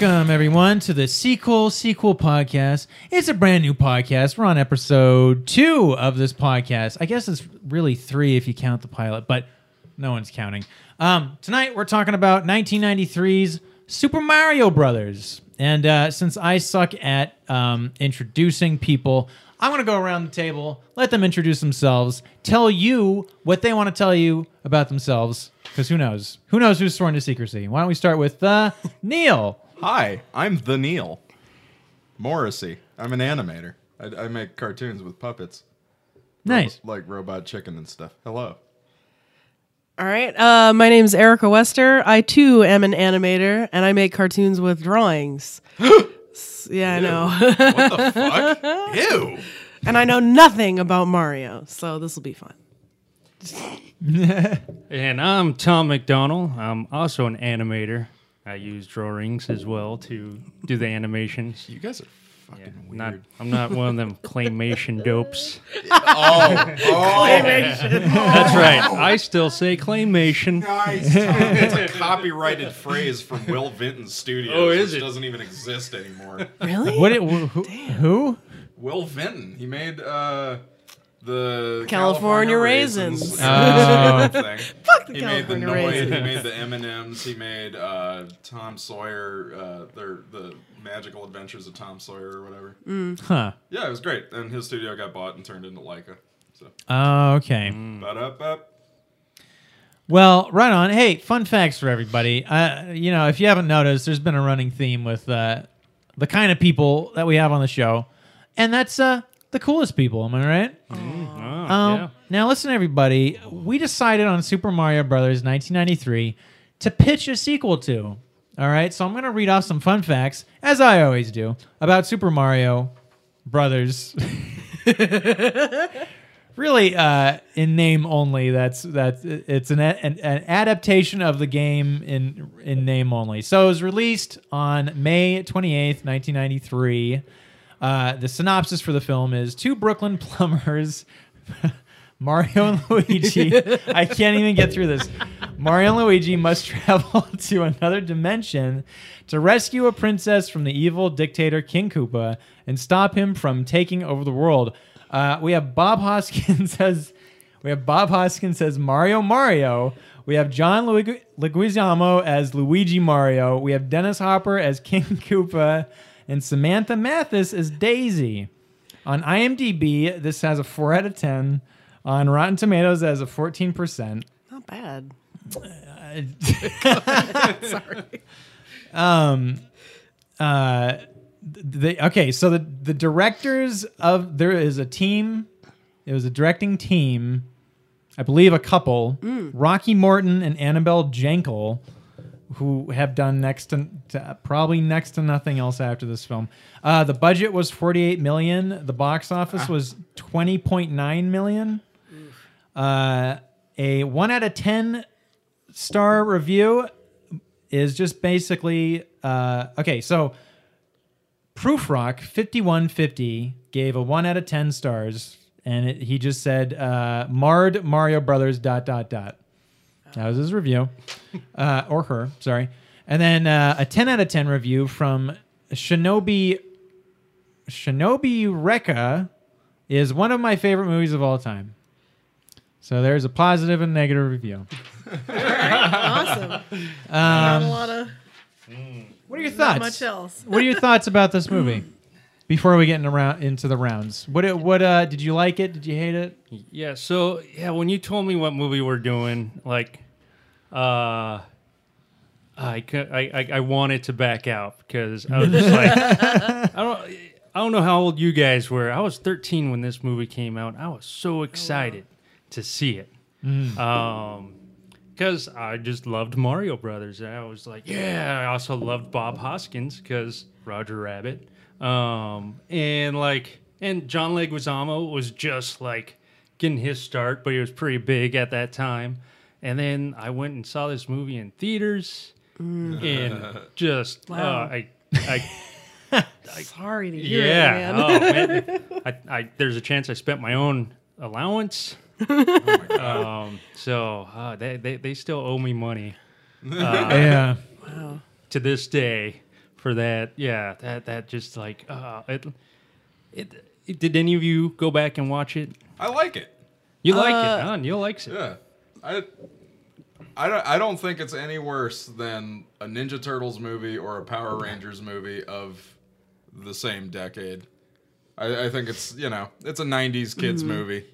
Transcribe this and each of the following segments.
Welcome, everyone, to the See Cool Sequel Podcast. It's a brand new podcast. We're on episode two of this podcast. I guess it's really three if you count the pilot, but no one's counting. Um, tonight, we're talking about 1993's Super Mario Brothers. And uh, since I suck at um, introducing people, I'm going to go around the table, let them introduce themselves, tell you what they want to tell you about themselves. Because who knows? Who knows who's sworn to secrecy? Why don't we start with uh, Neil? Hi, I'm the Neil Morrissey. I'm an animator. I, I make cartoons with puppets, Nice. like Robot Chicken and stuff. Hello. All right. Uh, my name's Erica Wester. I too am an animator, and I make cartoons with drawings. S- yeah, I know. What the fuck? Ew. and I know nothing about Mario, so this will be fun. And I'm Thom McDonnell. I'm also an animator. I use drawings as well to do the animations. You guys are fucking Not, weird. I'm not one of them claymation dopes. oh, oh, That's right. I still say claymation. nice. It's a copyrighted phrase from Will Vinton's studios, Oh, is which it? doesn't even exist anymore. Really? What? It, who? who? Will Vinton. He made uh, the California Raisins. Oh. thing. Fuck the He made the California Noid. He made the M and M's. He made uh, Tom Sawyer. Uh, their the Magical Adventures of Tom Sawyer or whatever. Huh. Yeah, it was great. And his studio got bought and turned into Laika. So, Oh, okay. but up, up. Well, right on. Hey, fun facts for everybody. Uh, you know, if you haven't noticed, there's been a running theme with uh, the kind of people that we have on the show, and that's uh, the coolest people. Am I right? Oh, Um, yeah. Now, listen, everybody. We decided on Super Mario Brothers 1993 to pitch a sequel to. All right, so I'm going to read off some fun facts, as I always do, about Super Mario Brothers. really, uh, in name only. That's that's it's an, an an adaptation of the game in in name only. So it was released on May 28th, 1993. Uh, the synopsis for the film is two Brooklyn plumbers, Mario and Luigi. I can't even get through this. Mario and Luigi must travel to another dimension to rescue a princess from the evil dictator King Koopa and stop him from taking over the world. Uh, we have Bob Hoskins as we have Bob Hoskins as Mario Mario. We have John Leguizamo as Luigi Mario. We have Dennis Hopper as King Koopa, and Samantha Mathis as Daisy. On IMDb, this has a four out of ten. On Rotten Tomatoes, it has a fourteen percent. Not bad. Sorry. Um, uh, the okay, so the the directors of there is a team. It was a directing team, I believe, a couple, Rocky Morton and Annabelle Jankel, who have done next to, to probably next to nothing else after this film. Uh, the budget was forty eight million. The box office was twenty point nine million. Uh, a one out of ten star review is just basically uh, okay. So Proof Rock fifty one fifty gave a one out of ten stars, and it, he just said uh, marred Mario Brothers dot dot dot. That was his review, uh, or her, sorry. And then uh, a ten out of ten review from Shinobi Shinobi Rekka is one of my favorite movies of all time. So there's a positive and negative review. awesome. Not a lot of What are your not thoughts? much else. What are your thoughts about this movie? Before we get into, round, into the rounds, what what uh, did you like it? Did you hate it? Yeah, so yeah, when you told me what movie we're doing, like, uh, I could, I, I, I wanted to back out because I was just like, I don't, I don't know how old you guys were. I was 13 when this movie came out. I was so excited to see it, um, because I just loved Mario Brothers. And I was like, yeah. I also loved Bob Hoskins because Roger Rabbit, um, and like, and John Leguizamo was just like getting his start, but he was pretty big at that time. And then I went and saw this movie in theaters, and just Wow. uh, I, I Sorry to hear yeah. it, man. Oh, man. I, I, there's a chance I spent my own allowance. um, so uh, they, they, they still owe me money yeah. Wow. to this day for that. Yeah, that that just like uh, it, it, it. Did any of you go back and watch it? I like it. You like Uh, it, huh? Neil likes it. Yeah. I I don't, I don't think it's any worse than a Ninja Turtles movie or a Power Rangers movie of the same decade. I, I think it's you know it's a '90s kids movie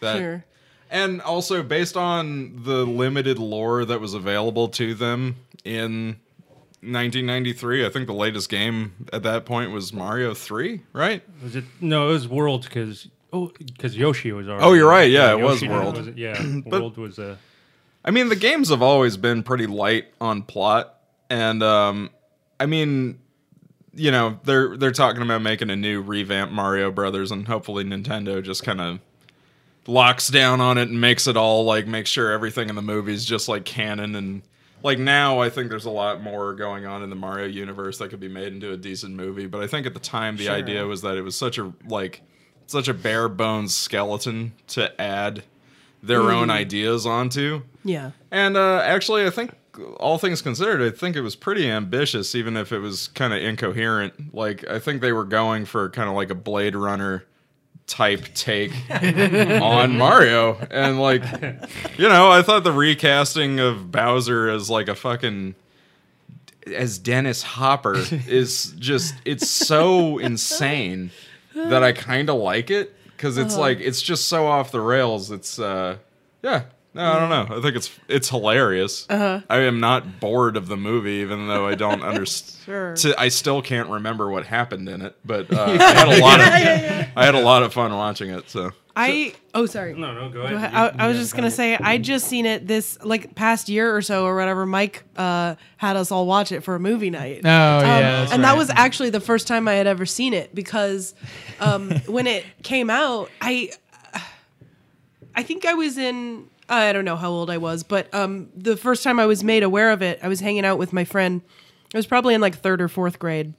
that, Sure. and also based on the limited lore that was available to them in 1993. I think the latest game at that point was Mario 3, right? Was it? No, it was World because oh, because Yoshi was already. Oh, you're right. Yeah, it was World. Was, yeah, World was a. I mean, the games have always been pretty light on plot, and um, I mean, you know, they're they're talking about making a new revamp Mario Brothers, and hopefully Nintendo just kind of locks down on it and makes it all like make sure everything in the movie's just like canon and like now I think there's a lot more going on in the Mario universe that could be made into a decent movie, but I think at the time the Sure. idea was that it was such a like such a bare bones skeleton to add their own ideas onto. Yeah. And uh, actually, I think all things considered, I think it was pretty ambitious, even if it was kind of incoherent. Like I think they were going for kind of like a Blade Runner type take on Mario, and like you know, I thought the recasting of Bowser as like a fucking as Dennis Hopper is just it's so insane that I kind of like it because it's like it's just so off the rails. It's uh yeah. No, I don't know. I think it's it's hilarious. I am not bored of the movie, even though I don't understand. Sure. I still can't remember what happened in it, but uh, I had a lot of I had a lot of fun watching it. So I oh sorry. No, no, go Go ahead. ahead. You- I, I was got just gonna say I just seen it this like past year or so or whatever. Mike uh, had us all watch it for a movie night. Oh yeah, Um, that's and right. that was actually the first time I had ever seen it because um, when it came out, I I think I was in I don't know how old I was, but um, the first time I was made aware of it, I was hanging out with my friend. I was probably in like third or fourth grade.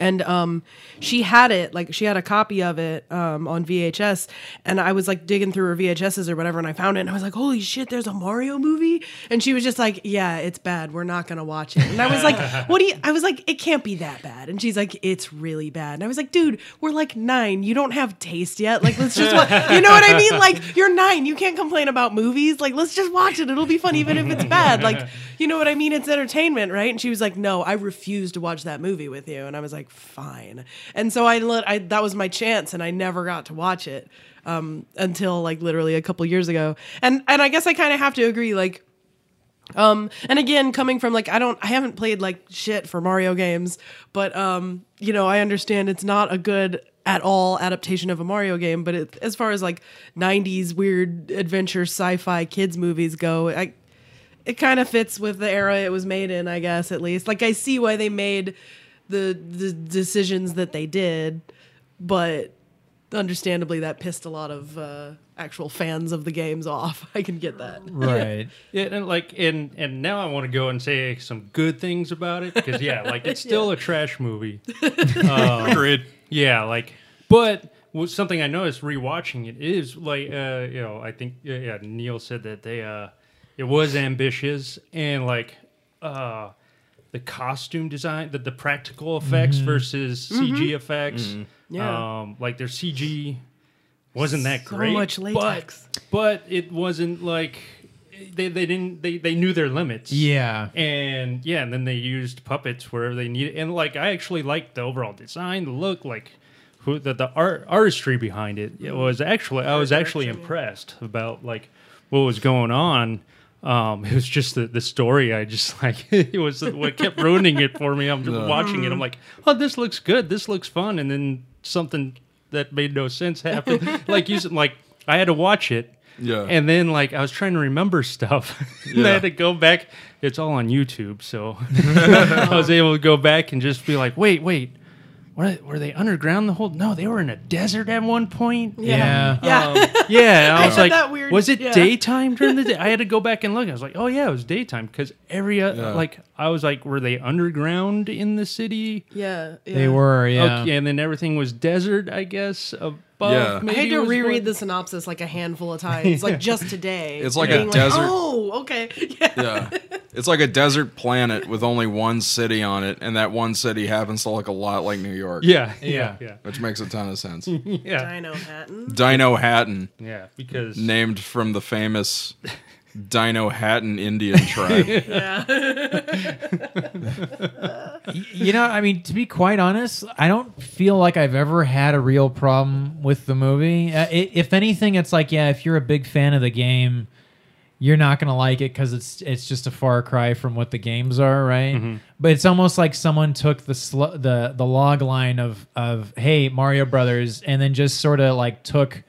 And um, she had it, like she had a copy of it um, on VHS, and I was like digging through her VHSs or whatever, and I found it, and I was like, "Holy shit, there's a Mario movie!" And she was just like, "Yeah, it's bad. We're not gonna watch it." And I was like, "What do you?" I was like, "It can't be that bad." And she's like, "It's really bad." And I was like, "Dude, we're like nine. You don't have taste yet. Like, let's just, wa-. you know what I mean? Like, you're nine. You can't complain about movies. Like, let's just watch it. It'll be fun, even if it's bad. Like, you know what I mean? It's entertainment, right?" And she was like, "No, I refuse to watch that movie with you." And I was like, "Fine." And so I let I that was my chance, and I never got to watch it um, until like literally a couple years ago. And and I guess I kind of have to agree, like. Um, and again, coming from like I don't, I haven't played like shit for Mario games, but um, you know, I understand it's not a good at all adaptation of a Mario game. But it, as far as like '90s weird adventure sci-fi kids movies go, I it kind of fits with the era it was made in, I guess at least. Like I see why they made the the decisions that they did, but understandably that pissed a lot of uh, actual fans of the games off. I can get that. right. Yeah, and like, and and now I want to go and say some good things about it because yeah, like it's still a trash movie. agreed. Yeah, like, but was something I noticed rewatching it is like, uh, you know, I think yeah, yeah, Neil said that they, uh, it was ambitious and like, uh, the costume design, the the practical effects mm-hmm. versus mm-hmm. CG effects. Mm-hmm. Yeah. um, like their CG wasn't that So great. much latex. but but it wasn't like they they didn't they they knew their limits. Yeah. And yeah, and then they used puppets wherever they needed. And like, I actually liked the overall design, the look, like who the, the art artistry behind it. It was actually I was actually impressed about like what was going on. Um, it was just the, the story. I just like it was what kept ruining it for me. I'm just watching it. I'm like, oh, this looks good. This looks fun. And then something that made no sense happened. like you said, like I had to watch it. Yeah. And then like I was trying to remember stuff. and I had to go back. It's all on YouTube, so I was able to go back and just be like, wait, wait. Were, were they underground the whole? No, they were in a desert at one point. Yeah. Yeah. Um, yeah, I was had like, that weird- was it yeah. daytime during the day? I had to go back and look. I was like, oh yeah, it was daytime because every uh, Yeah. like I was like, were they underground in the city? yeah, yeah. They were. Yeah. Okay, and then everything was desert, I guess. Uh, above. Yeah. I I had to reread what- the synopsis like a handful of times, like just today. It's like And a being desert- oh, okay. Yeah. Yeah. It's like a desert planet with only one city on it, and that one city happens to look a lot like New York. Yeah, Yeah. yeah, Which makes a ton of sense. yeah, Dinohattan. Dino Hatton, yeah. Because named from the famous Dinohattan Indian tribe. Yeah. You know, I mean, to be quite honest, I don't feel like I've ever had a real problem with the movie. Uh, i if anything, it's like, yeah, if you're a big fan of the game, you're not gonna like it because it's it's just a far cry from what the games are, right? But it's almost like someone took the sl- the the log line of of hey Mario Brothers and then just sort of like took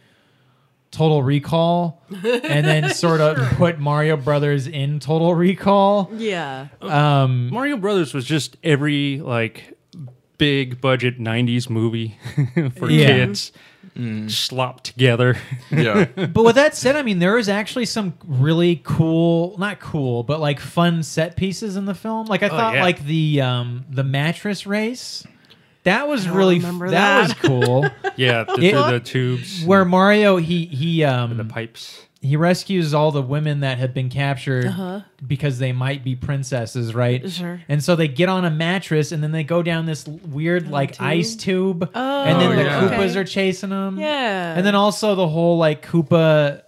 Total Recall and then sort of put Mario Brothers in Total Recall. yeah. Um, Mario Brothers was just every like big budget '90s movie for Yeah. kids slopped together. yeah. but with that said, I mean, there is actually some really cool, not cool, but like fun set pieces in the film. Like I thought, yeah. like the um the mattress race, that was really that. that. was cool. yeah, the, It- the, the tubes, Where Mario he he um the pipes. he rescues all the women that have been captured Uh-huh. because they might be princesses, right? Sure. And so they get on a mattress and then they go down this weird like tube? ice tube, Oh, and then the yeah. Koopas okay. are chasing them. Yeah. And then also the whole like Koopa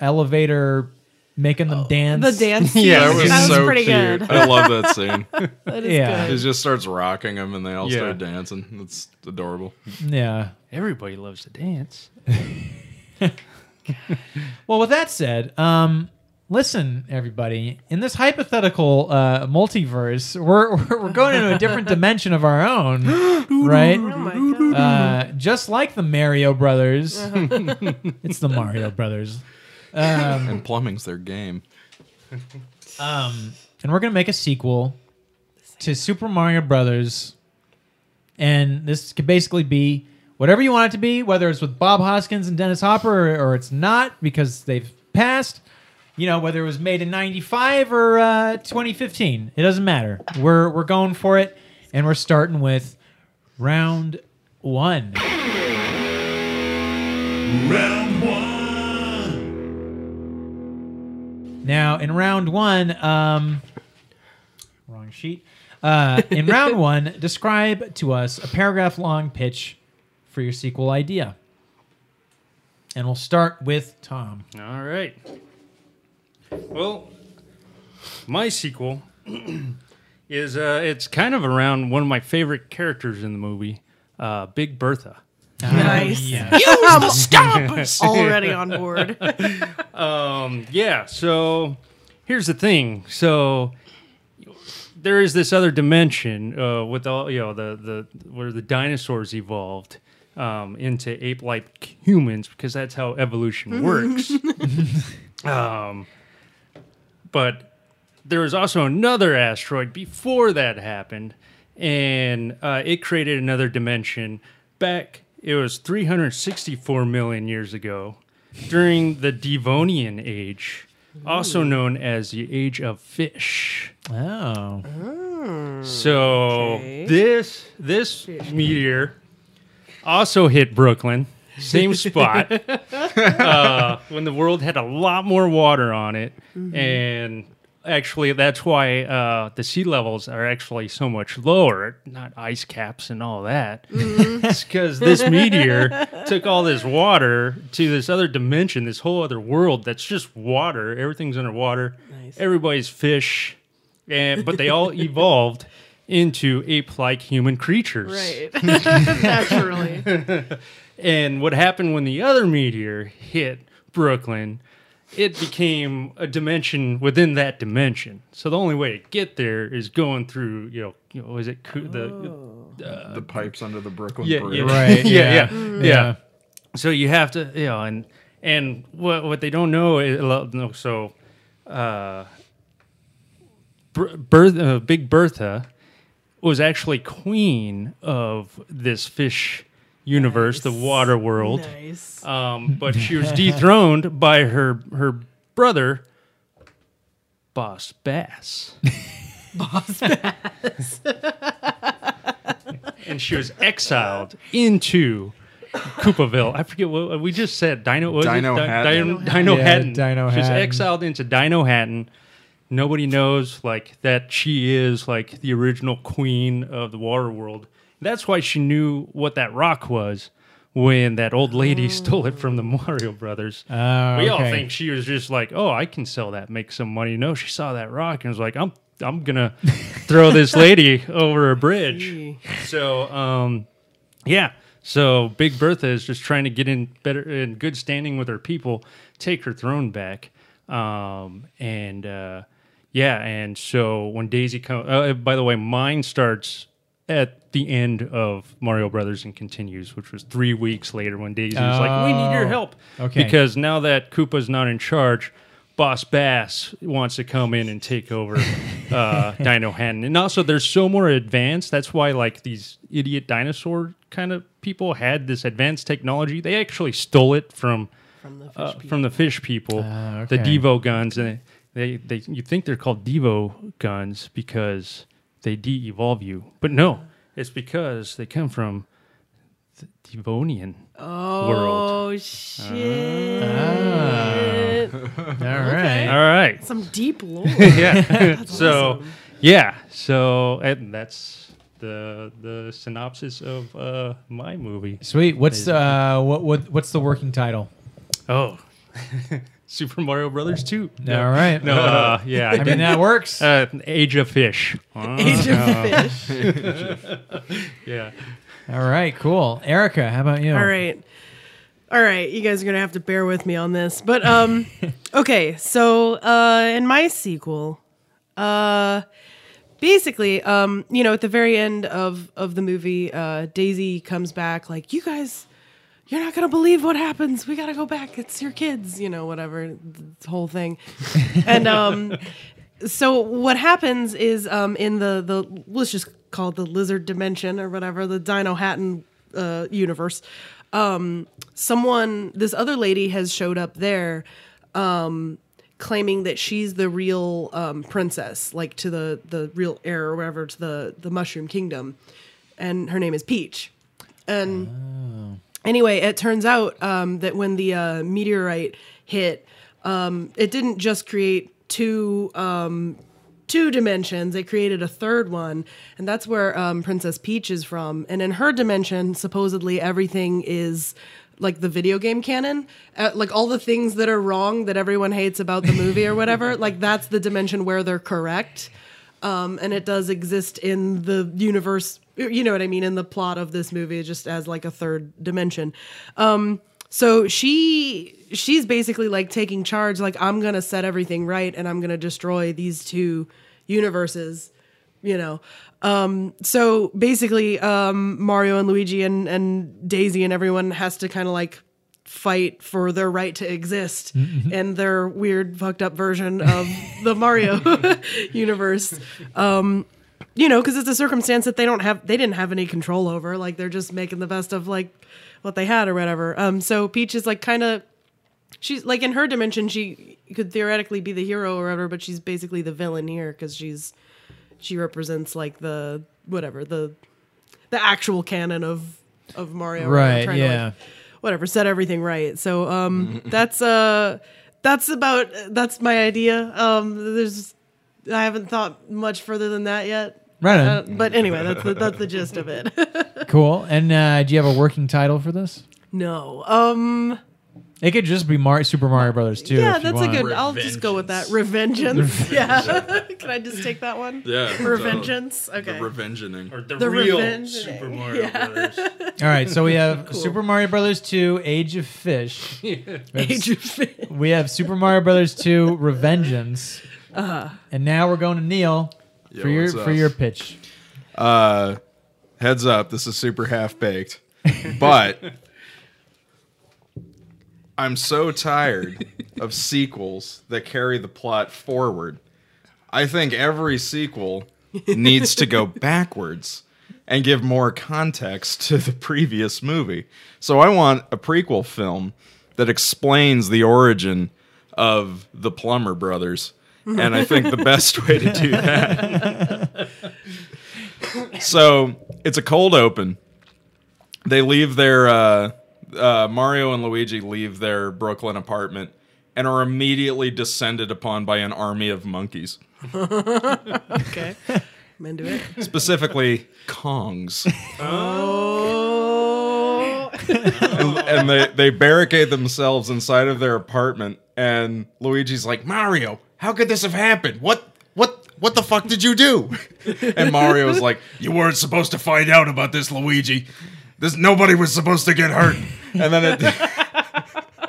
elevator making them dance. the dance. Scene. Yeah, That was, that was so pretty cute. good. I love that scene. That is Yeah. He good. just starts rocking them, and they all Yeah. start dancing. It's adorable. Yeah. Everybody loves to dance. Well, with that said, um, listen, everybody. In this hypothetical uh, multiverse, we're we're we're going into a different dimension of our own, right? Oh. Uh, just like the Mario Brothers, it's the Mario Brothers. Um, And plumbing's their game. Um, and we're gonna make a sequel to Super Mario Brothers, and this could basically be whatever you want it to be, whether it's with Bob Hoskins and Dennis Hopper, or, or it's not because they've passed. You know, whether it was made in '95 or uh, 2015, it doesn't matter. We're we're going for it, and we're starting with round one. Round one. Now, in round one, um, wrong sheet. Uh, in round one, describe to us a paragraph long pitch for your sequel idea. And we'll start with Tom. All right. Well, my sequel is uh, it's kind of around one of my favorite characters in the movie, uh, Big Bertha. Nice. Yeah. I'm stop already on board. Um, yeah. So here's the thing. So there is this other dimension uh, with all you know the the where the dinosaurs evolved um, into ape-like humans because that's how evolution works. um, but there was also another asteroid before that happened, and uh, it created another dimension back. It was 364 million years ago, during the Devonian Age, also known as the Age of Fish. Oh. So Okay. this this meteor also hit Brooklyn, same spot, uh, when the world had a lot more water on it, and actually that's why uh, the sea levels are actually so much lower, not ice caps and all that. it's because this meteor took all this water to this other dimension, this whole other world that's just water. Everything's underwater. Nice. Everybody's fish, and but they all evolved into ape-like human creatures. Right. Naturally. And what happened when the other meteor hit Brooklyn? It became a dimension within that dimension. So the only way to get there is going through, you know, you know, is it coo- the the pipes under the Brooklyn yeah, Bridge. yeah, Right, yeah, yeah. yeah, yeah. So you have to, you know, and and what what they don't know is no, so uh, Ber- Berth, uh, Big Bertha was actually queen of this fish universe, the water world. Nice. Um, but she was dethroned by her her brother, Boss Bass. Boss Bass. and she was exiled into Koopaville. I forget what we just said. Dino was? Dino Di- Hatton. Dino, Dino Yeah, Hatton. Dino She's Hatton. exiled into Dinohattan. Nobody knows like that she is like the original queen of the water world. That's why she knew what that rock was when that old lady stole it from the Mario Brothers. Oh, we all think she was just like, "Oh, I can sell that, make some money." No, she saw that rock and was like, "I'm I'm gonna throw this lady over a bridge." So, um, yeah. So Big Bertha is just trying to get in better in good standing with her people, take her throne back. Um, and uh, yeah, and so when Daisy comes, uh, by the way, mine starts at the end of Mario Brothers and continues, which was three weeks later when Daisy was like, "We need your Oh, help," okay. because now that Koopa's not in charge. Boss Bass wants to come in and take over uh, Dinohattan, and also there's so more advanced. That's why like these idiot dinosaur kind of people had this advanced technology. They actually stole it from From the fish uh, people. from the fish people, Ah, the. Devo guns, and they they you think they're called Devo guns because they de-evolve you, but no, it's because they come from the Devonian world. Oh shit! Ah. All right. All right, Some deep lore. yeah. so awesome. yeah, so and that's the the synopsis of uh, my movie. Sweet. What's uh what what what's the working title? Oh, Super Mario Brothers two. No, All right. no, uh, yeah, I mean that works. uh, Age of Fish. Uh, Age of fish. yeah. All right. Cool. Erica, how about you? All right. All right, you guys are gonna have to bear with me on this, but um, okay. So uh, in my sequel, uh, basically, um, you know, at the very end of of the movie, uh, Daisy comes back like, "You guys, you're not gonna believe what happens. We gotta go back. It's your kids, you know, whatever, the whole thing." and um, so what happens is um, in the the let's just call it the lizard dimension or whatever the Dinohattan uh, universe. Um, someone, this other lady has showed up there, um, claiming that she's the real um, princess, like to the the real heir or whatever to the the Mushroom Kingdom, and her name is Peach. And anyway, it turns out um, that when the uh, meteorite hit, um, it didn't just create two um, two dimensions. It created a third one, and that's where um, Princess Peach is from. And in her dimension, supposedly everything is like the video game canon, uh, like all the things that are wrong that everyone hates about the movie or whatever. like that's the dimension where they're correct. Um, and it does exist in the universe. You know what I mean? In the plot of this movie, just as like a third dimension. Um, so she she's basically like taking charge. Like I'm gonna set everything right, and I'm gonna destroy these two universes. You know. Um, so basically, um, Mario and Luigi and and Daisy and everyone has to kind of like fight for their right to exist in their weird fucked up version of the Mario universe. Um, you know, because it's a circumstance that they don't have, they didn't have any control over. Like they're just making the best of like what they had or whatever. Um, so Peach is like kind of, she's like in her dimension, she could theoretically be the hero or whatever, but she's basically the villain here because she's she represents like the whatever the the actual canon of of Mario. Right, trying to, like, yeah. whatever, set everything right. So um that's uh that's about that's my idea. Um there's I haven't thought much further than that yet. Right on. Uh, but anyway, that's the, that's the gist of it. Cool. And uh, do you have a working title for this? no. Um It could just be Mar- Super Mario Brothers 2. yeah, if you that's a want. good I'll just go with that. Revengeance. yeah. Can I just take that one? Yeah. Revengeance. The Okay. revengeing. Or the, The real revenge- Super Mario Brothers. All right, so we have Super Mario Brothers 2, Age of Fish. We have, Age of Fish. we have Super Mario Brothers 2, Revengeance. Uh-huh. And now we're going to Neil Yo, for your what's for your pitch. Uh, heads up, this is super half baked, but I'm so tired of sequels that carry the plot forward. I think every sequel needs to go backwards and give more context to the previous movie. So I want a prequel film that explains the origin of the Plumber Brothers. And I think the best way to do that so it's a cold open. They leave their uh, uh, Mario and Luigi leave their Brooklyn apartment and are immediately descended upon by an army of monkeys, Okay. I'm into it. specifically Kongs. Oh. and they, they barricade themselves inside of their apartment. And Luigi's like, Mario, how could this have happened? What what what the fuck did you do? and Mario's like, You weren't supposed to find out about this, Luigi. This nobody was supposed to get hurt. And then it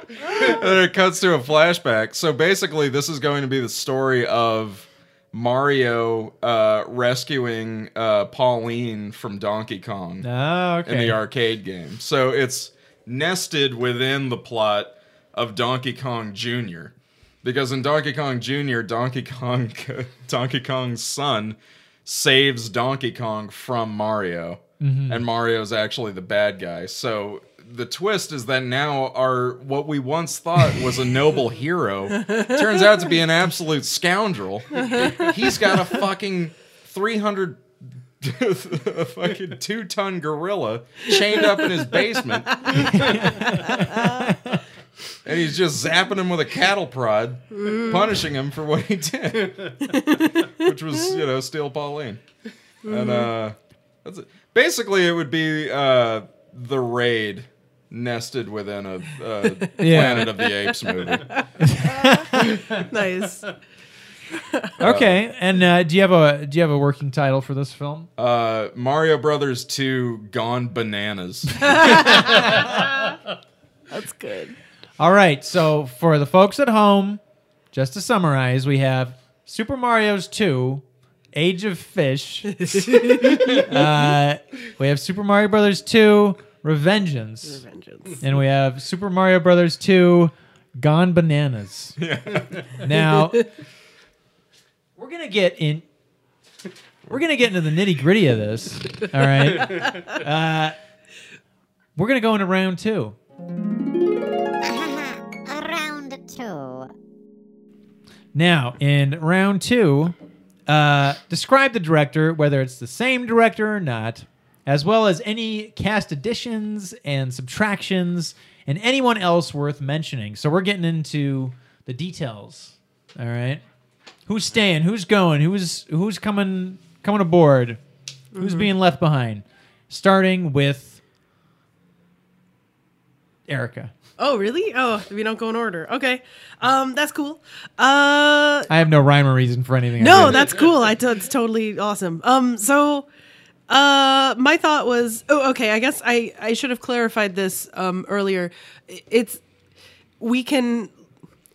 and then it cuts to a flashback. So basically, this is going to be the story of Mario uh, rescuing uh, Pauline from Donkey Kong Oh, okay. in the arcade game. So it's nested within the plot of Donkey Kong Jr. Because in Donkey Kong Jr., Donkey Kong Donkey Kong's son saves Donkey Kong from Mario. Mm-hmm. And Mario's actually the bad guy. So the twist is that now our what we once thought was a noble hero turns out to be an absolute scoundrel. He's got a fucking 300 a fucking two ton gorilla chained up in his basement. And he's just zapping him with a cattle prod, punishing him for what he did. Which was, you know, steal Pauline. And uh that's it. basically it would be uh the raid nested within a, a Yeah. Planet of the Apes movie. nice. okay. And uh, do you have a do you have a working title for this film? Uh Mario Brothers 2 Gone Bananas. That's good. All right. So for the folks at home, just to summarize, we have Super Mario's 2, Age of Fish. uh, we have Super Mario Brothers 2, Revengeance. Vengeance. And we have Super Mario Brothers 2, Gone Bananas. Now, we're going to get in. We're going to get into the nitty gritty of this. All right. Uh, we're going to go into round two. Now, in round two, uh, describe the director, whether it's the same director or not, as well as any cast additions and subtractions and anyone else worth mentioning. So we're getting into the details. All right. Who's staying? Who's going? Who's who's coming coming aboard? Who's being left behind? Starting with Erica. Oh, really? Oh, we don't go in order. Okay. Um, that's cool. Uh, I have no rhyme or reason for anything. No, that's cool. I t- it's totally awesome. Um, so, uh, my thought was, oh, okay. I guess I I should have clarified this um earlier. It's we can.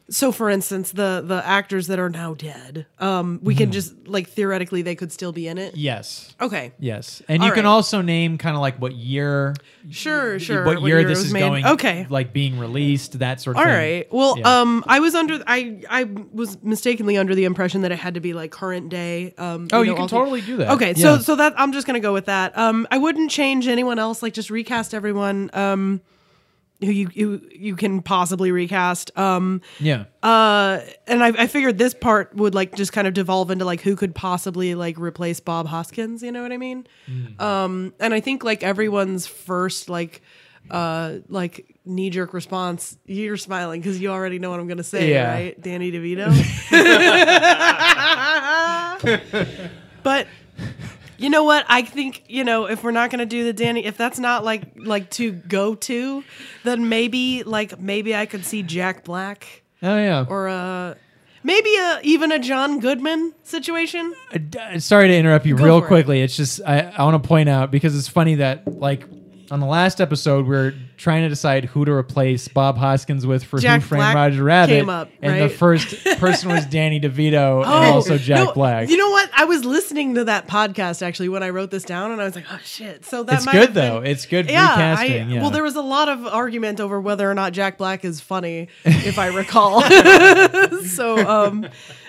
So, for instance, the the actors that are now dead, um, we can just like theoretically they could still be in it. yes. Okay. Yes, and you All can right. also name kind of like what year, Sure. Sure. what year it this was is made. going, Okay. like being released, that sort of All thing. right. Well, Yeah. um, I was under I I was mistakenly under the impression that it had to be like current day. Um, Oh, know, you can all the- totally do that. Okay, Yeah. so so that I'm just gonna go with that. Um, I wouldn't change anyone else. Like just recast everyone. Um, who you you you can possibly recast. Um, yeah, uh, and I, I figured this part would like just kind of devolve into like who could possibly like replace Bob Hoskins. You know what I mean? Mm. Um, and I think like everyone's first like uh like knee jerk response. You're smiling because you already know what I'm gonna say, Yeah. right? Danny DeVito. but you know what? I think you know if we're not gonna do the Danny, if that's not like like to go to, then maybe like maybe I could see Jack Black oh yeah. or uh maybe a even a John Goodman situation. Uh, Sorry to interrupt you Go real for it. quickly. It's just I, I want to point out because it's funny that like on the last episode we are trying to decide who to replace Bob Hoskins with for Jack Who Framed Black Roger Rabbit, came up, and the right? first person was Danny DeVito and also Jack Oh, no, Black. You know what? I was listening to that podcast actually when I wrote this down, and I was like, "Oh shit!" So that it's might good have been- though. It's good yeah, recasting. I, yeah. Well, there was a lot of argument over whether or not Jack Black is funny, if I recall. so, um,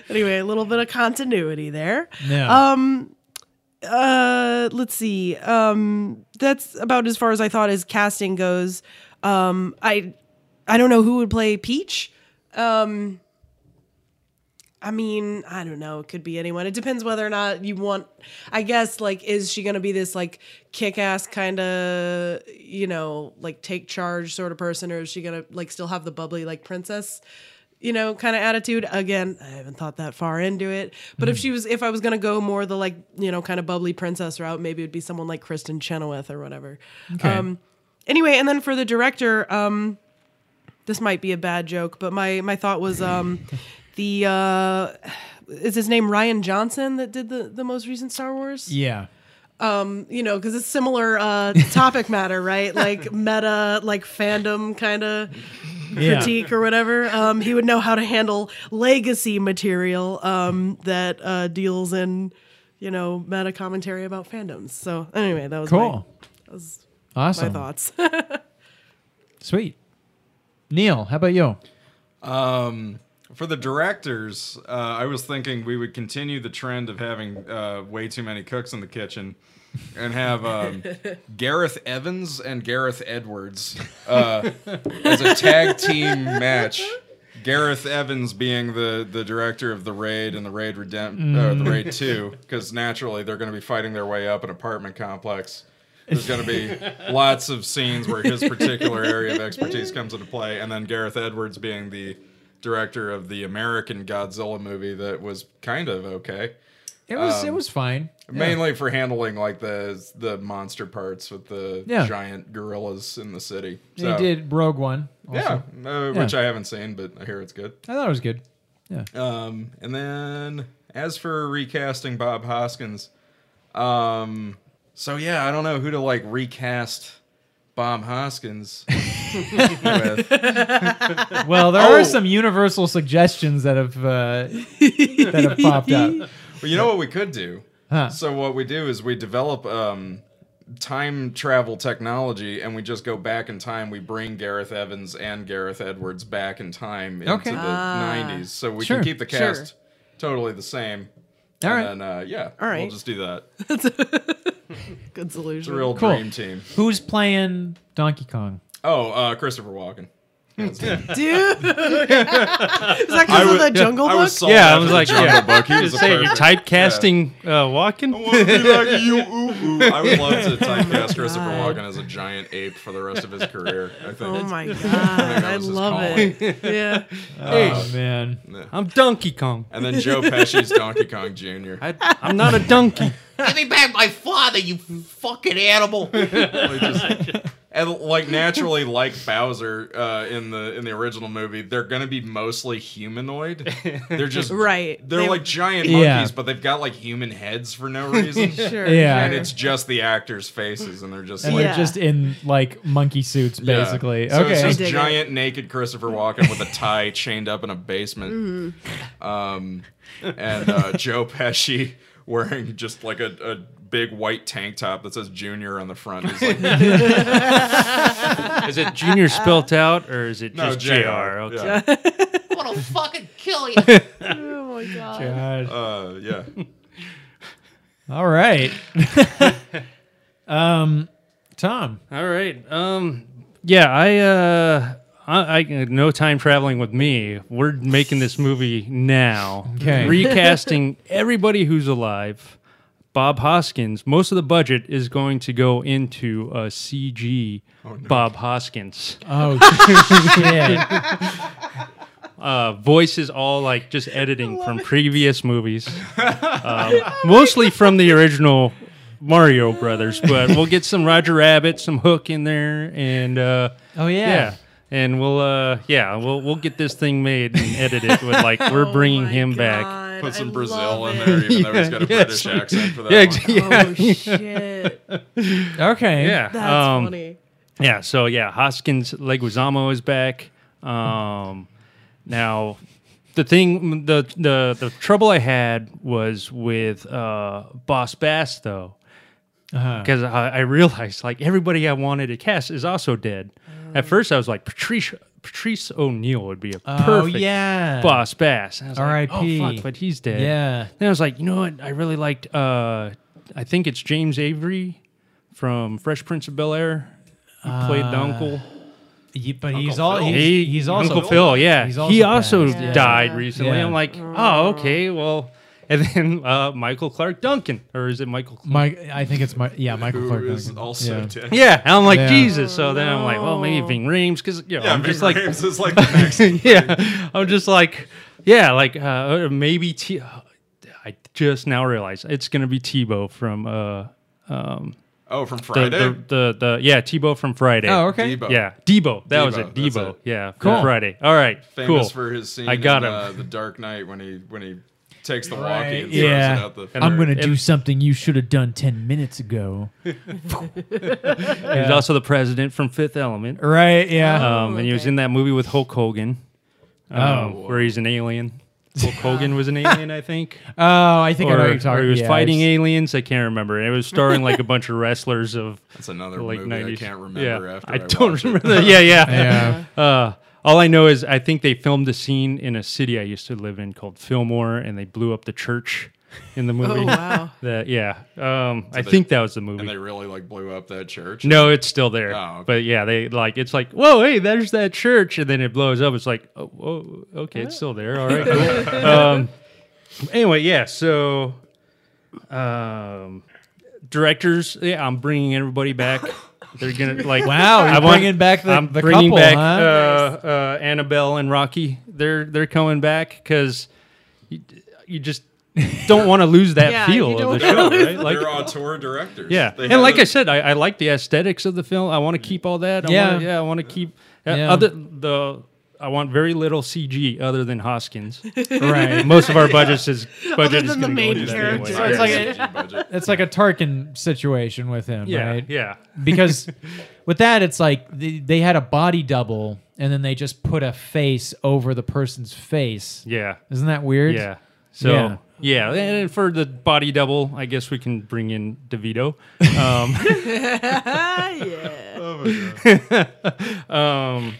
anyway, a little bit of continuity there. yeah. Um, uh, let's see. Um, that's about as far as I thought as casting goes. Um, I, I don't know who would play Peach. Um, I mean, I don't know. It could be anyone. It depends whether or not you want. I guess like, is she gonna be this like kick-ass kind of, you know, like take charge sort of person, or is she gonna like still have the bubbly like princess, you know, kind of attitude? Again, I haven't thought that far into it. But if she was, if I was gonna go more the like, you know, kind of bubbly princess route, maybe it'd be someone like Kristin Chenoweth or whatever. Okay. Um, anyway, and then for the director, um, this might be a bad joke, but my my thought was um, the uh, is his name Rian Johnson that did the the most recent Star Wars? yeah. You know, because it's similar uh, topic matter, right? Like meta, like fandom kind of Yeah. critique or whatever. Um, he would know how to handle legacy material um, that uh, deals in you know meta commentary about fandoms. So anyway, that was Cool. my, was Awesome. my thoughts. Sweet. Neil, how about you? Um, for the directors, uh, I was thinking we would continue the trend of having uh, way too many cooks in the kitchen, and have um, Gareth Evans and Gareth Edwards uh, as a tag team match. Gareth Evans being the, the director of the raid and the raid redemp uh, the raid two, because naturally they're going to be fighting their way up an apartment complex. There's going to be lots of scenes where his particular area of expertise comes into play, and then Gareth Edwards being the director of the American Godzilla movie that was kind of okay, It was Um, it was fine. Yeah. mainly for handling like the the monster parts with the Yeah. giant gorillas in the city. He So, did Rogue One. yeah, Also. uh, which I haven't seen, but I hear it's good. I thought it was good. Yeah. Um, and then as for recasting Bob Hoskins, um, so yeah, I don't know who to like recast Bob Hoskins with. Well, there Oh. are some universal suggestions that have uh, that have popped up. Well, you know what we could do? Huh. So what we do is we develop um, time travel technology, and we just go back in time. We bring Gareth Evans and Gareth Edwards back in time into Okay. the '90s, so we Sure. can keep the Sure. cast totally the same. All and right. then, uh, yeah, All right. we'll just do that. Good solution. It's a real Cool. dream team. Who's playing Donkey Kong? Oh, uh, Christopher Walken. That's him. Dude, is that because of would- the Jungle I Book? was Yeah, I was the like, Jungle yeah. Book. He was a Say you're perfect- typecasting uh, Walken. I want to be like you. Ooh, ooh. I would love to typecast Christopher God. Walken as a giant ape for the rest of his career. I think. Oh my god, that I was his love calling. it. Yeah. Oh man. I'm Donkey Kong. And then Joe Pesci's Donkey Kong Jr. I, I'm not a donkey. Give me back my father, you fucking animal. Like, just- and like naturally, like Bowser uh, in the in the original movie, they're gonna be mostly humanoid. They're just Right. They're They- like giant Yeah. monkeys, but they've got like human heads for no reason. Sure. Yeah. And sure. it's just the actors' faces, and they're just And like they're just in like monkey suits, Yeah. basically. So okay. it's just dig it. giant naked Christopher Walken with a tie chained up in a basement. Mm-hmm. Um, and uh, Joe Pesci wearing just like a, a big white tank top that says Junior on the front. He's like, Is it Junior spelt out or is it no, just JR. JR? Okay. Yeah. I want to fucking kill you. Oh my god. God. Uh, yeah. All right. um, Tom. All right. Um. Yeah. I. Uh. I, I no time traveling with me. We're making this movie now. Okay. Recasting everybody who's alive. Bob Hoskins. Most of the budget is going to go into uh, CG. Bob Hoskins. Oh shit. Uh, voices all like just editing from previous movies, um, mostly from the original Mario Brothers. But we'll get some Roger Rabbit, some Hook in there, and uh, Oh yeah. yeah, and we'll uh, yeah, we'll we'll get this thing made and edited with like we're Oh bringing my him back. Put some I Brazil in it. there, even though he's got a Yeah, British yes. accent for that Yeah, one. yeah, Oh shit. Okay. yeah. That's um, funny. Yeah, so yeah, Hoskins Leguizamo is back. Um, now, the thing, the the the trouble I had was with uh, Boss Bass though, Uh-huh. because I, I realized like everybody I wanted to cast is also dead. At first, I was like Patrice Patrice O'Neal would be a Oh perfect yeah. Boss Bass. And I was like, R.I.P.. oh fuck, but he's dead. Yeah. Then I was like, you know what? I really liked. Uh, I think it's James Avery from Fresh Prince of Bel Air. He played the uncle. He- but he's all Phil. he's, He, he's also Uncle Phil. Yeah, He's also he also passed, yeah. died recently. Yeah. I'm like, oh, okay, well, and then uh, Michael Clarke Duncan, or is it Michael? Mike. I think it's my yeah Michael Who Clark. is Duncan. also Yeah. dead. Yeah, and I'm like Yeah. Jesus. So then I'm like, well, maybe Ving Rhames because you know Yeah, I'm Ving just like, Rhames is like the next. yeah, I'm just like, yeah, like uh, maybe T. I just now realize it's gonna be Tebow from uh um Oh, from Friday. the, the, the yeah Tebow from Friday. Oh, okay. Debo. Yeah, Debo. That was Debo, it. Debo. it. Yeah, Cool. Friday. All right, Famous cool. for his scene I got in him. uh, the Dark Knight when he when he takes the walkie Right, and yeah. it out the. And- I'm gonna do something you should have done ten minutes ago. He's also the president from Fifth Element. Right? Yeah. Um, and he was in that movie with Hulk Hogan, um, Oh. where he's an alien. Hulk Hogan was an alien, I think. oh, I think I know or, what you're talking. or he was yeah, fighting it's- aliens. I can't remember. It was starring like a bunch of wrestlers of That's another the late movie nineties. I can't remember yeah, after I I, don't remember. It. That. Yeah, yeah. Yeah. Uh, all I know is I think they filmed a scene in a city I used to live in called Fillmore, and they blew up the church in the movie. Oh wow. That yeah. Um, I they- think that was the movie. And movie. they really like blew up that church. No, it's still there. Oh, okay. But yeah, they like it's like, whoa, hey, there's that church, and then it blows up. It's like, oh, whoa, okay, it's still there. All right, cool. um, anyway, yeah. So, um, directors, yeah, I'm bringing everybody back. They're gonna like, Wow, you're I want- bringing back the- I'm the bringing couple, back huh? uh, uh, Annabel and Rocky. They're they're coming back because you, you just don't want to lose that Yeah, feel of the show, wanna lose right? Like, They're auteur directors. yeah, They and like a- I said, I, I like the aesthetics of the film. I want to keep all that. I Yeah. wanna, yeah, I want to keep uh, Yeah. other the. I want very little CG other than Hoskins. right. Most of our budget is budget is than the gonna go main into that character. anyway. So it's like Higher a- budget. It's like a Tarkin situation with him, yeah, right? yeah, Because with that, it's like they, they had a body double, and then they just put a face over the person's face. yeah, Isn't that weird? yeah. So Yeah. yeah. and for the body double, I guess we can bring in DeVito. Um, Ah, yeah. Um,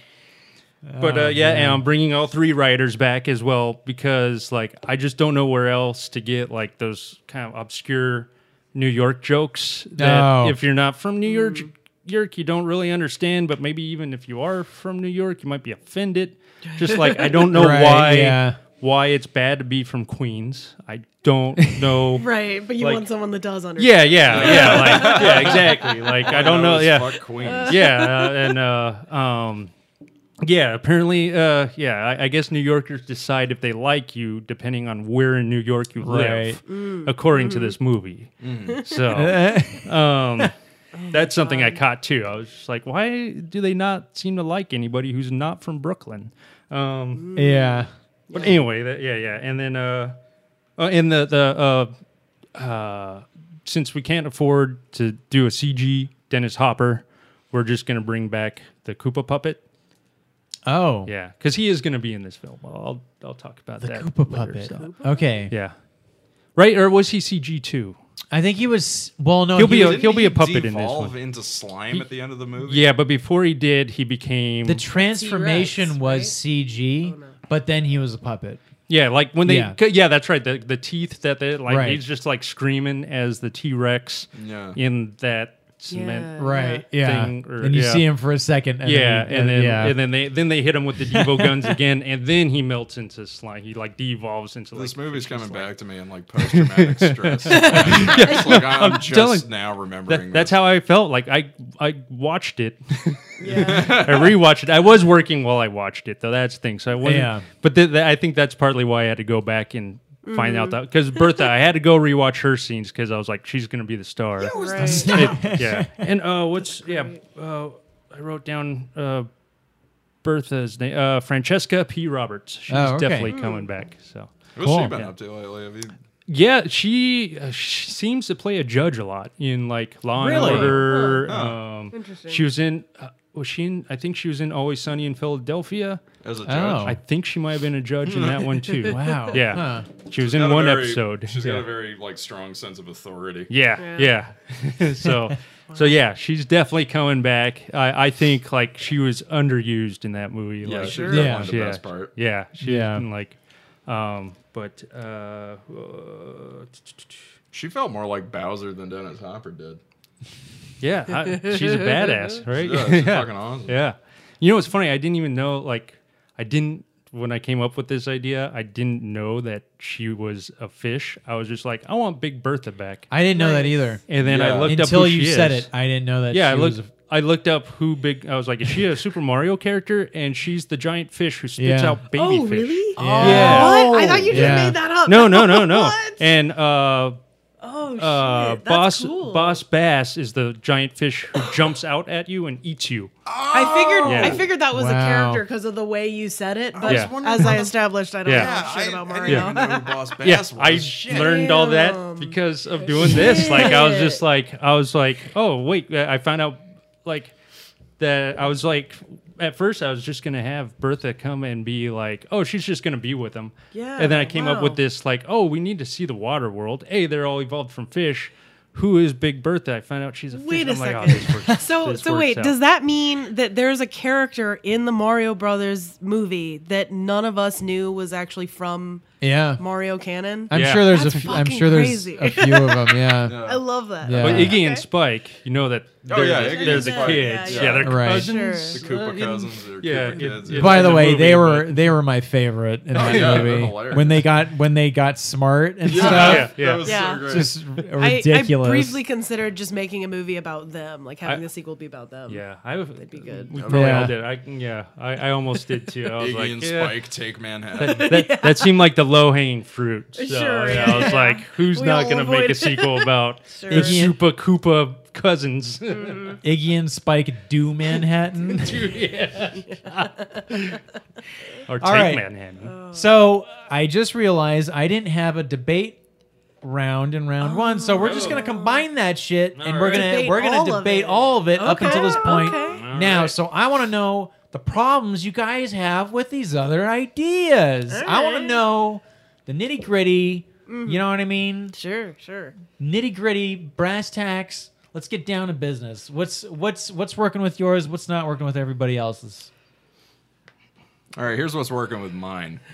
but uh, yeah, and I'm bringing all three writers back as well because like I just don't know where else to get like those kind of obscure New York jokes that No. if you're not from New York, York, you don't really understand. But maybe even if you are from New York, you might be offended. Just like I don't know Right, why yeah. why it's bad to be from Queens. I don't know. Right, but you Like- want someone that does understand. Yeah, yeah, yeah, like yeah, exactly. Like I don't know. Yeah, Fuck Queens. yeah, uh, and uh, um, yeah. Apparently, uh, yeah. I, I guess New Yorkers decide if they like you depending on where in New York you live, according to this movie. So, um, that's something I caught too. I was just like, why do they not seem to like anybody who's not from Brooklyn? Um, yeah. but anyway, that, yeah, yeah, and then uh, uh in the the uh, uh, since we can't afford to do a CG Dennis Hopper, we're just gonna bring back the Koopa puppet. Oh, Yeah, because he is gonna be in this film. I'll I'll talk about the that. Koopa later, puppet. so. Okay. Yeah, right, or was he CG too? I think he was. Well, no, He'll he be a- was- Didn't he'll be a puppet in this one. into slime at the end of the movie. Yeah, but before he did, he became the transformation T-Rex, was right? CG, Oh, no. but then he was a puppet. Yeah, like when they, Yeah. yeah, yeah that's right. The the teeth that they like, Right. he's just like screaming as the T Rex Yeah. in that cement. Yeah. Right. Yeah. Thing, or- and you yeah. see him for a second. And yeah, then he- and then yeah. and then they then they hit him with the Devo guns again, and then he melts into slime. He like devolves into like This movie's coming back to me in like post traumatic stress. It's like I'm, just telling- now remembering. That, that's how I felt. Like I I watched it. Yeah. I rewatched it. I was working while I watched it, though. That's the thing. So I wasn't. Yeah. But th- th- I think that's partly why I had to go back and find out that because Bertha, I had to go rewatch her scenes because I was like, she's gonna be the star. right. It- yeah. And uh, what's yeah? Uh, I wrote down uh, Bertha's name. Uh, Francesca P. Roberts. She's Oh, okay. definitely coming back. So. What's Cool. she been Yeah. up to lately? Have you, Yeah, she, uh, she seems to play a judge a lot in like Law Really? and Order. Oh. Um, Interesting. She was in. Uh, was she in? I think she was in Always Sunny in Philadelphia. as a Oh. judge? I think she might have been a judge in that one too. wow. Yeah, Huh. she was She's got in a one very- episode. She's yeah. got a very like strong sense of authority. Yeah, yeah. so, so yeah, she's definitely coming back. I, I think like she was underused in that movie. Yeah, like, she's Sure. definitely Yeah. the yeah, best part. yeah, she Yeah. yeah. like, um, but uh, uh, She felt more like Bowser than Dennis Hopper did. Yeah, I, she's a badass, right? Yeah, she's fucking awesome. Yeah. You know what's funny? I didn't even know. Like, I didn't when I came up with this idea. I didn't know that she was a fish. I was just like, I want Big Bertha back. I didn't know that either. And then I Yeah. looked up Until who you she said is. it, I didn't know that. Yeah, I she looked. was a- I looked up who big. I was like, is she a Super Mario character? And she's the giant fish who spits Yeah. out baby oh, fish. really? Yeah. What? I thought you just Yeah. made that up. No, no, no, no. What? And uh, Oh shit, uh, that's boss cool. boss bass is the giant fish who jumps out at you and eats you. I figured Yeah. I figured that was a Wow. character because of the way you said it. But Yeah. as I established, I don't Yeah. know shit about I Mario. didn't even know who Boss Bass Yeah, was. I Shit. learned all that because of doing this. Like I was just like I was like, oh wait, I found out like that I was like at first I was just gonna have Bertha come and be like, oh, she's just gonna be with them. Yeah, And then I came up with this like, oh, we need to see the water world. Hey, they're all evolved from fish. Who is Big Bertha? I find out she's a fish. Wait a I'm like, oh, second. this works- So this so works wait, out. does that mean that there's a character in the Mario Brothers movie that none of us knew was actually from yeah. Mario canon? I'm Yeah. sure there's That's a few, I'm sure there's crazy. a few of them. Yeah. I love that. Yeah. But Okay. Iggy and Spike, you know that they're, Oh, yeah, the, Iggy they're the Spike. kids. Yeah, Yeah, yeah. they're Right. cousins. The Koopa in- cousins or yeah, Koopa kids. in- yeah. By the in way, movie, they were but- they were my favorite in oh, that Oh, yeah, movie when they got when they got smart and Yeah, stuff. Yeah, yeah. that was Yeah. so great. Just I, ridiculous. I briefly considered just making a movie about them, like having I- the sequel be about them. Yeah, I would would be good. We probably Yeah. all did. I yeah, I, I almost did too. I was Iggy like, and yeah. Spike take Manhattan. That, that, that seemed like the low hanging fruit. So, Sure, yeah, yeah, I was like, who's not going to make a sequel about the Super Koopa cousins? Mm-hmm. Iggy and Spike do Manhattan. or take All right. Manhattan. Oh. so I just realized I didn't have a debate round in round one, so we're just gonna oh. combine that shit and we're gonna Debate we're gonna all of debate it. all of it up until this point. okay. Now, so I want to know the problems you guys have with these other ideas. I want to know the nitty gritty. You mm-hmm. know what I mean? Sure, sure. nitty gritty, brass tacks. Let's get down to business. What's what's what's working with yours? What's not working with everybody else's? All right, here's what's working with mine.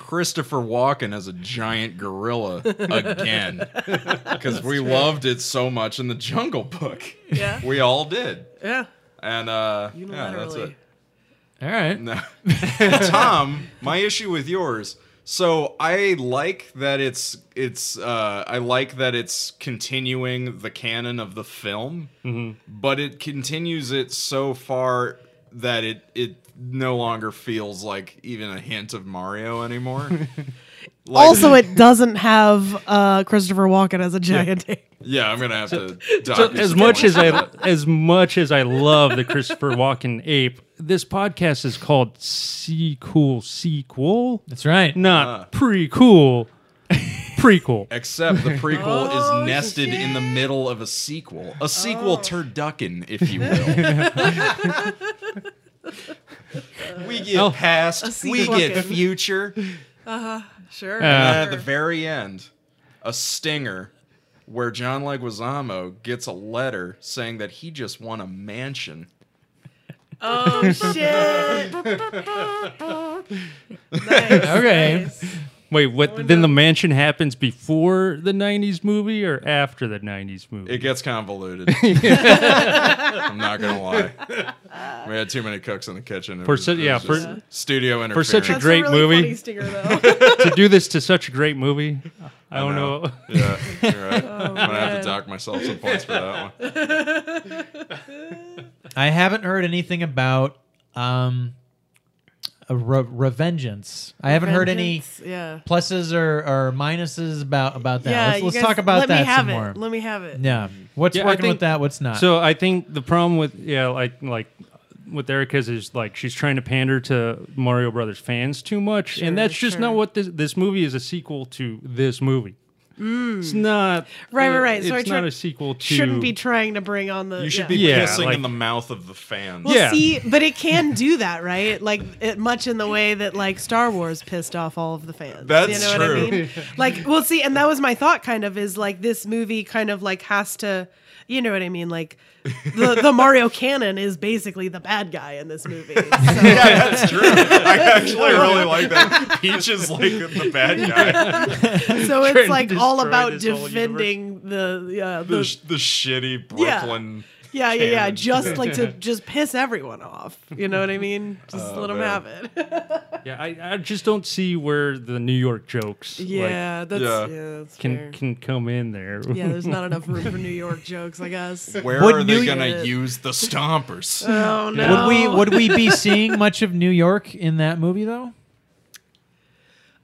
Christopher Walken as a giant gorilla again. Because we loved it so much in the Jungle Book. Yeah. We all did. Yeah. And uh yeah, that's it. All right. No. Tom, my issue with yours. So I like that it's it's uh, I like that it's continuing the canon of the film, but it continues it so far that it it no longer feels like even a hint of Mario anymore. Like- also, it doesn't have uh, Christopher Walken as a giant ape. yeah, I'm gonna have to. So dock as you much as points. I as much as I love the Christopher Walken ape, this podcast is called See Cool Sequel, That's right. not Ah. pre-cool. Prequel. Except the prequel Oh, is nested in the middle of a sequel. A sequel turducken, if you will. we get Oh. past, we get sequel. future, Sure. Uh, and at the very end, a stinger where John Leguizamo gets a letter saying that he just won a mansion. oh shit. nice, Okay. nice. Wait, what? Then the mansion happens before the '90s movie or after the '90s movie? It gets convoluted. I'm not gonna lie. We had too many cooks in the kitchen. It For was- su- it was yeah, just for- studio for interference. such a That's great a really movie. funny stinger, though. to do this to such a great movie, I don't know. know. Yeah, you're right. I'm gonna have man. to dock myself some points for that one. I haven't heard anything about um a re- revengeance. I haven't heard any Vengeance, Yeah. pluses or, or minuses about about that. Yeah. let's you let's guys- talk about let that me have some it. more. Let me have it. Yeah. What's Yeah, I working think- with that? What's not? So I think the problem with yeah, like like with Erica's is like she's trying to pander to Mario Brothers fans too much, Sure, and that's just sure. not what this this movie is a sequel to. This movie, it's not Mm. Right, right, right. It's So I not try- a sequel to. Shouldn't be trying to bring on the. You should yeah. be Yeah, pissing like- in the mouth of the fans. Well, Yeah. see, but it can do that, right? Like it, much in the way that like Star Wars pissed off all of the fans. That's you know What I true. mean? Like, well, see, and that was my thought. Kind of is like this movie kind of like has to, you know what I mean? Like the the Mario canon is basically the bad guy in this movie. So, Yeah, that's true. I actually really like that. Peach is like the bad guy. so it's like all about defending the yeah The, the sh- the shitty Brooklyn. Yeah, yeah, yeah. Canon. Just like to just piss everyone off. You know what I mean? Just Oh, let them man. have it. Yeah, I, I just don't see where the New York jokes like, yeah, that's Yeah. yeah, that's can fair. can come in there. yeah, there's not enough room for New York jokes, I guess. Where Would are New they gonna York- use the stompers? Oh no. Would we would we be seeing much of New York in that movie though?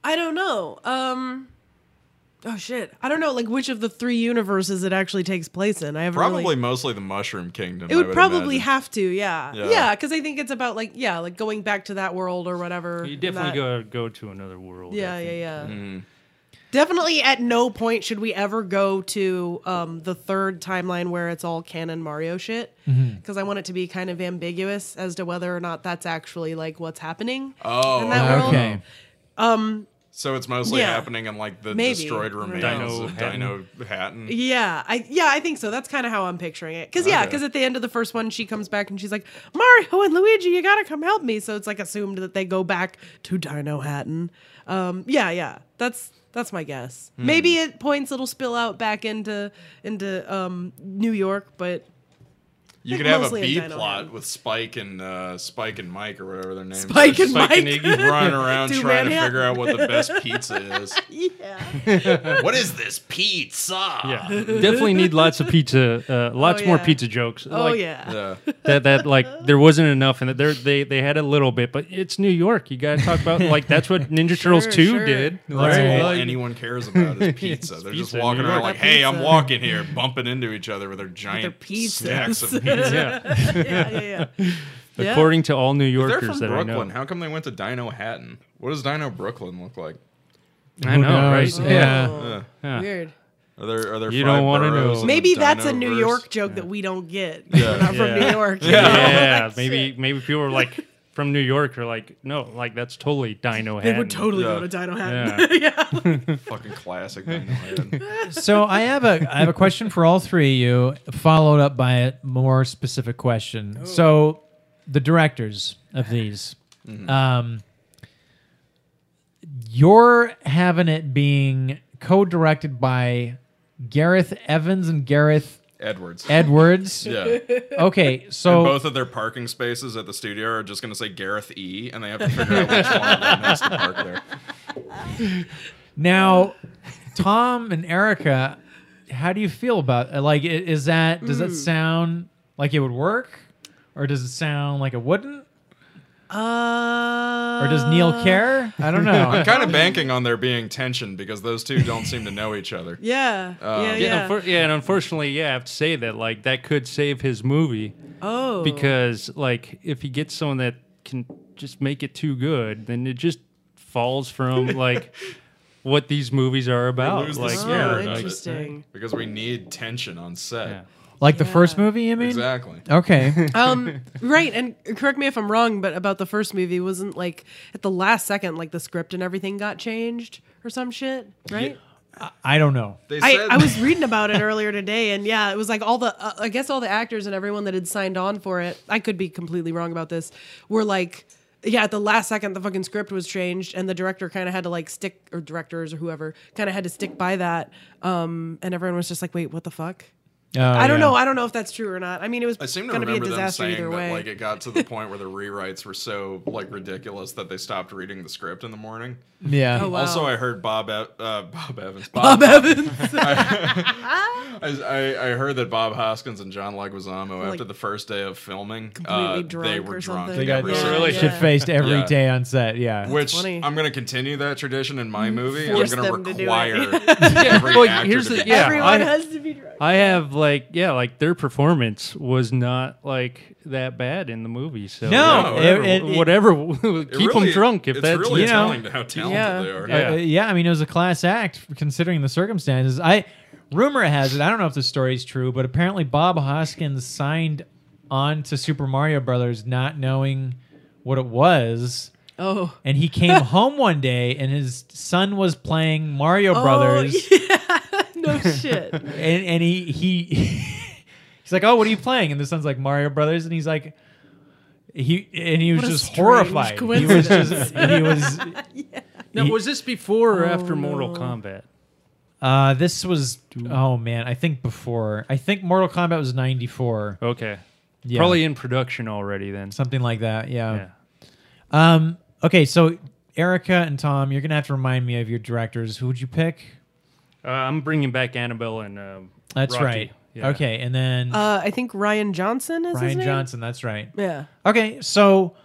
I don't know. Um Oh shit. I don't know like which of the three universes it actually takes place in. I haven't Probably really mostly the Mushroom Kingdom. It I would probably imagine. have to, yeah. Yeah. Yeah, because I think it's about like yeah, like going back to that world or whatever. You definitely that- go go to another world. Yeah, yeah, yeah. Mm-hmm. Definitely at no point should we ever go to um, the third timeline where it's all canon Mario shit. Mm-hmm. Because I want it to be kind of ambiguous as to whether or not that's actually like what's happening Oh, in that world. Okay. So it's mostly Yeah. happening in like the Maybe. destroyed I remains know. of Dino Dinohattan. Yeah, I yeah, I think so. That's kind of how I'm picturing it. Cause yeah, Okay. because at the end of the first one, she comes back and she's like, "Mario and Luigi, you gotta come help me." So it's like assumed that they go back to Dinohattan. Um, yeah, yeah, that's that's my guess. Hmm. Maybe at points it'll spill out back into into um, New York, but You think could have a mostly in B Dino plot with Spike and uh, Spike and Mike or whatever their names. Spike are. and Spike Mike. and Iggy. running around Two trying to figure out what the best pizza is. yeah, what is this pizza? Yeah, definitely need lots of pizza, uh, lots more Oh, yeah. pizza jokes. oh like, yeah. Yeah. that that like there wasn't enough, and that there they they had a little bit, but it's New York. You got to talk about like that's what Ninja Turtles two sure. did. That's Right. all Like, anyone cares about is pizza. They're pizza just walking around like, "Hey, I'm walking here," bumping into each other with their giant pizzas. stacks of pizza. yeah. yeah, yeah, yeah. Yeah. According to all New Yorkers They're from that Brooklyn. I know, How come they went to Dinohattan? What does Dino Brooklyn look like? I Who know, knows? right? Yeah. Uh, Yeah. Weird. are there are there You don't wanna boroughs know. in Maybe that's a New verse? York joke that we don't get. Yeah. We're not from Yeah. New York. Yeah, maybe maybe people are like from New York are like, no, like that's totally Dino They Hatton. would totally Yeah. go to Dinohattan. Yeah. Fucking classic Dino Hatton. So I have a I have a question for all three of you, followed up by a more specific question. So the directors of these, um, you're having it being co-directed by Gareth Evans and Gareth Edwards. Edwards. yeah. Okay, and so both of their parking spaces at the studio are just going to say Gareth E, and they have to figure out which one of them has to park there. now Tom and Erica, how do you feel about like i- is that does Hmm. that sound like it would work, or does it sound like it wouldn't? Uh, Or does Neil care? I don't know. I'm kind of banking on there being tension because those two don't seem to know each other. Yeah. Uh, yeah. Yeah, Yeah. unfor- yeah, and unfortunately, yeah, I have to say that like that could save his movie oh. because like if he gets someone that can just make it too good, then it just falls from like what these movies are about. lose the like, Oh, yeah, of like, interesting. Because we need tension on set. yeah. Like the first movie, you mean? Exactly. Okay. um, right, and correct me if I'm wrong, but about the first movie, wasn't like at the last second, like the script and everything got changed or some shit, right? I don't know. They I, said I was reading about it earlier today, and yeah, it was like all the uh, I guess all the actors and everyone that had signed on for it. I could be completely wrong about this. Were like, yeah, at the last second, the fucking script was changed, and the director kind of had to like stick, or directors or whoever kind of had to stick by that. Um, and everyone was just like, wait, what the fuck? Oh, I don't yeah. know. I don't know if that's true or not. I mean, it was I seem to going to be a remember them disaster saying either that way. like it got to the point where the rewrites were so like ridiculous that they stopped reading the script in the morning. Yeah. Oh, wow. Also, I heard Bob e- uh, Bob Evans. Bob Evans. I, I, I heard that Bob Hoskins and John Leguizamo Like, after the first day of filming, uh, drunk they were drunk. something. They got Yeah, really yeah. shit faced every day Yeah. on set. Yeah. Which funny. I'm going to continue that tradition in my movie. Force I'm going to to require it. every Well, actor here's to the- be yeah, Everyone I- has to be drunk. I have like yeah, like their performance was not like that bad in the movie. So No, yeah, it- it- whatever, It keep them drunk if it's that's really you know- telling to how talented Yeah. they are. Yeah. Uh, yeah, I mean, it was a class act considering the circumstances. I rumor has it. I don't know if the story's true, but apparently Bob Hoskins signed on to Super Mario Brothers not knowing what it was, Oh. and he came home one day and his son was playing Mario Brothers, Oh, yeah. No shit. and and he he he's like, "Oh, what are you playing?" And the son's like, "Mario Brothers," and he's like. He and he was What just strange horrified. He was just he was yeah. Now, He- was this before or Oh, after Mortal no. Kombat? Uh, this was oh man, I think before. I think Mortal Kombat was ninety four. Okay. Yeah. Probably in production already then. something like that. Yeah. Um. Okay, so Erica and Tom, you're gonna have to remind me of your directors. Who would you pick? Uh, I'm bringing back Annabel and uh, That's Rocky. right. Yeah. Okay, and then Uh, I think Rian Johnson is his Ryan name? Johnson. That's right. Yeah. Okay, so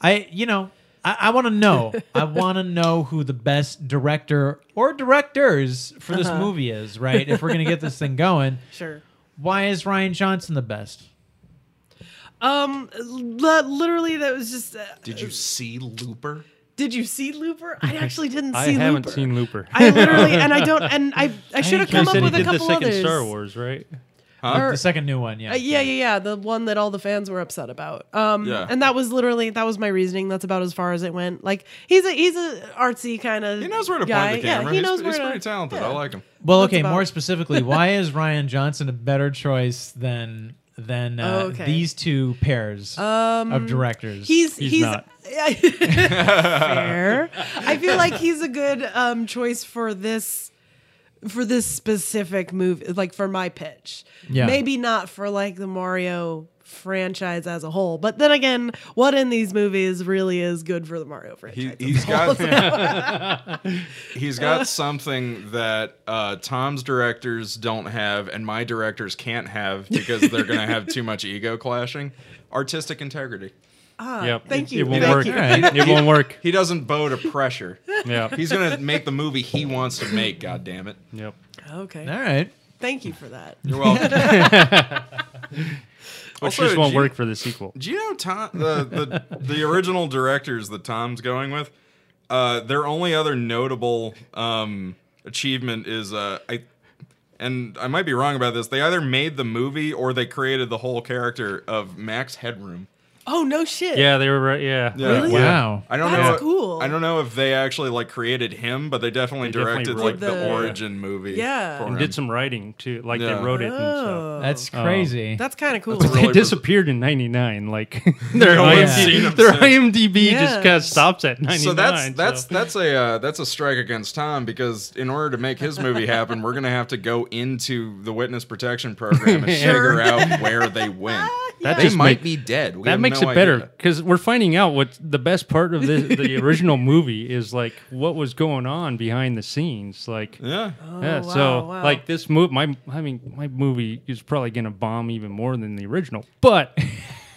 I, you know, I, I want to know. I want to know who the best director or directors for this movie is. Right? If we're gonna get this thing going, Sure. why is Rian Johnson the best? Um, li- literally, that was just. Uh, Did you see Looper? Did you see Looper? I actually didn't see Looper. I see haven't Looper. seen Looper. I literally, and I don't, and I, I should have think come you up said he with a did the couple second others. Star Wars, right? Or- the second new one, yeah. Uh, yeah, yeah, yeah. The one that all the fans were upset about. Um, Yeah. and that was literally that was my reasoning. That's about as far as it went. Like he's a he's a artsy kind of. He knows where to guy. point the camera. Yeah, he knows he's, where he's to. pretty talented. yeah. I like him. Well, okay. More specifically, why is Rian Johnson a better choice than than uh, Oh, okay. these two pairs of directors? He's He's he's, fair. I feel like he's a good um, choice for this for this specific movie, like for my pitch. Yeah. Maybe not for like the Mario franchise as a whole, but then again, what in these movies really is good for the Mario He, franchise? he's got he's got something that uh, Tom's directors don't have, and my directors can't have because they're going to have too much ego clashing. Artistic integrity. yep. thank it, you, It won't thank work. you. Alright. It won't work. He doesn't bow to pressure. Yeah. He's going to make the movie he wants to make. God damn it! Yep. okay, all right. thank you for that. You're welcome. Which Also, just won't you- work for the sequel. Do you know Tom, the, the the original directors that Tom's going with? Uh, their only other notable um, achievement is uh, I, and I might be wrong about this. They either made the movie or they created the whole character of Max Headroom. Oh no shit. Yeah, they were right. Yeah. Yeah. Really? Wow. I don't That's know. cool. I don't know if they actually like created him, but they definitely They directed wrote like the, the- origin movie. Yeah. for And him. did some writing too. Like Yeah. they wrote it and stuff. Oh, That's crazy. that's kind of cool. That's really They disappeared in '99. Like their, No IMDb, seen their. IMDb Yeah. just kind of stops at '99. So that's that's so- that's a uh, that's a strike against Tom because in order to make his movie happen, we're gonna have to go into the witness protection program and Sure. figure out where they went. That They might make- be dead. We that have makes no it better because we're finding out what the best part of the the original movie is like what was going on behind the scenes like Yeah. Oh, yeah Oh, so wow, wow. like this movie my i mean my movie is probably gonna bomb even more than the original but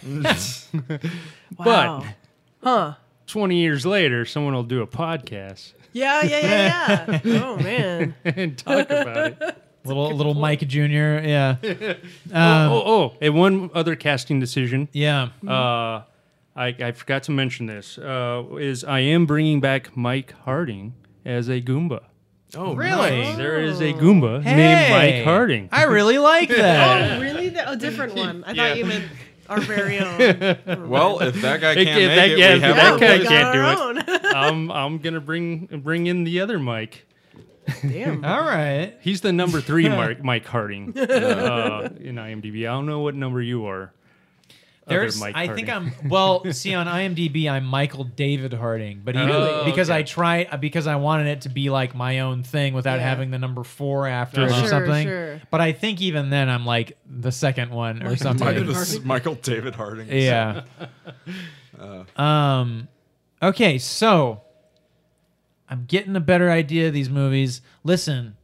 wow. huh? 20 years later someone will do a podcast Yeah, yeah, yeah, yeah. oh man. and talk about it little little Mike Jr. Yeah. Um, oh oh and one other casting decision Yeah. uh I, I forgot to mention this uh, is I am bringing back Mike Harding as a Goomba. Oh, Really? There is a Goomba named Mike Harding. I really like that. Oh, really? A different one. I thought you meant our very own. Well, if that guy can't it- make that- it, yeah, we have that our guy we voice. got can't our do own. I'm I'm gonna bring bring in the other Mike. Damn. All right. He's the number three Mark, Mike Harding uh, in IMDb. I don't know what number you are. other There's, Mike I think Harding. I'm well. See on IMDb, I'm Michael David Harding, but even Really? because Okay. I tried because I wanted it to be like my own thing without Yeah. having the number four after it Uh-huh. or Sure, something. sure. But I think even then, I'm like the second one or something. Michael, this is Michael David Harding. yeah. Uh. Um. Okay, so I'm getting a better idea of these movies. Listen,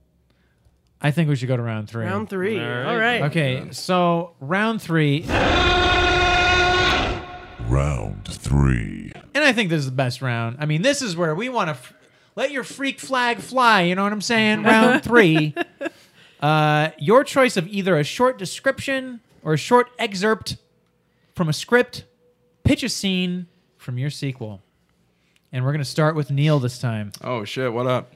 I think we should go to round three. Round three. All right. All right. Okay, so round three, Round three. and I think this is the best round. I mean, this is where we want to f- let your freak flag fly. You know what I'm saying? Round three. Uh, your choice of either a short description or a short excerpt from a script. Pitch a scene from your sequel. And we're going to start with Neil this time. Oh shit! What up?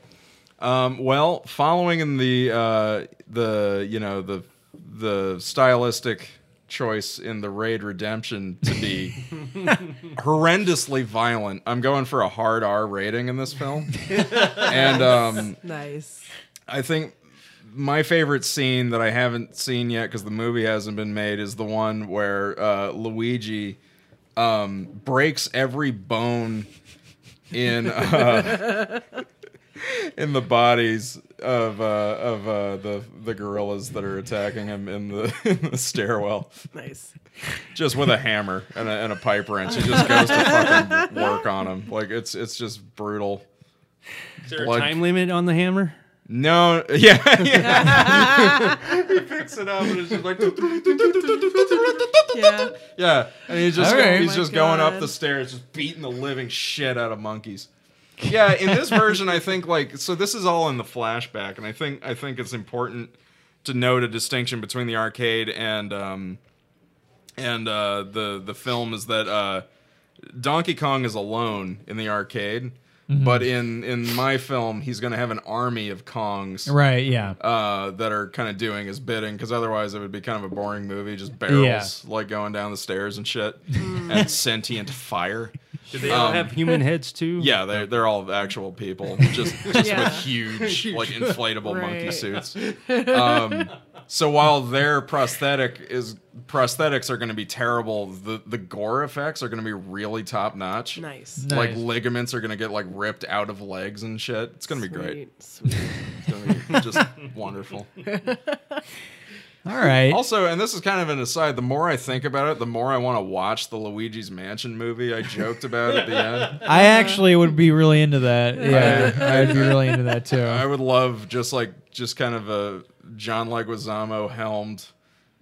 Um, well, following in the uh, the you know the the stylistic choice in the Raid Redemption to be horrendously violent, I'm going for a hard R rating in this film, and um, Nice. I think my favorite scene that I haven't seen yet because the movie hasn't been made is the one where uh, Luigi um, breaks every bone in uh, in the bodies of uh, of uh, the the gorillas that are attacking him in the, in the stairwell, Nice. just with a hammer and a, and a pipe wrench. He just goes to fucking work on him. Like it's it's just brutal. Is there a time limit on the hammer? No, yeah, yeah. he picks it up and it's just like, Yeah. yeah, and he's just All right. he's Oh my just going up the stairs, just beating the living shit out of monkeys. Yeah, in this version, I think like so. This is all in the flashback, and I think I think it's important to note a distinction between the arcade and um and uh, the the film is that uh, Donkey Kong is alone in the arcade, Mm-hmm. but in in my film, he's going to have an army of Kongs Right. Yeah. uh, that are kind of doing his bidding because otherwise it would be kind of a boring movie, just barrels Yeah. like going down the stairs and shit, and sentient fire. Do they all Um, have human heads too? Yeah, they're they're all actual people, just just Yeah. with huge like inflatable monkey suits. Um, so while their prosthetic is prosthetics are going to be terrible, the the gore effects are going to be really top notch. Nice. Like ligaments are going to get like ripped out of legs and shit. It's going to be great. Sweet, sweet. It's going to be just wonderful. All right. Also, and this is kind of an aside, the more I think about it, the more I want to watch the Luigi's Mansion movie I joked about at the end. I actually would be really into that. Yeah, I'd be really into that too. I would love just like just kind of a John Leguizamo helmed,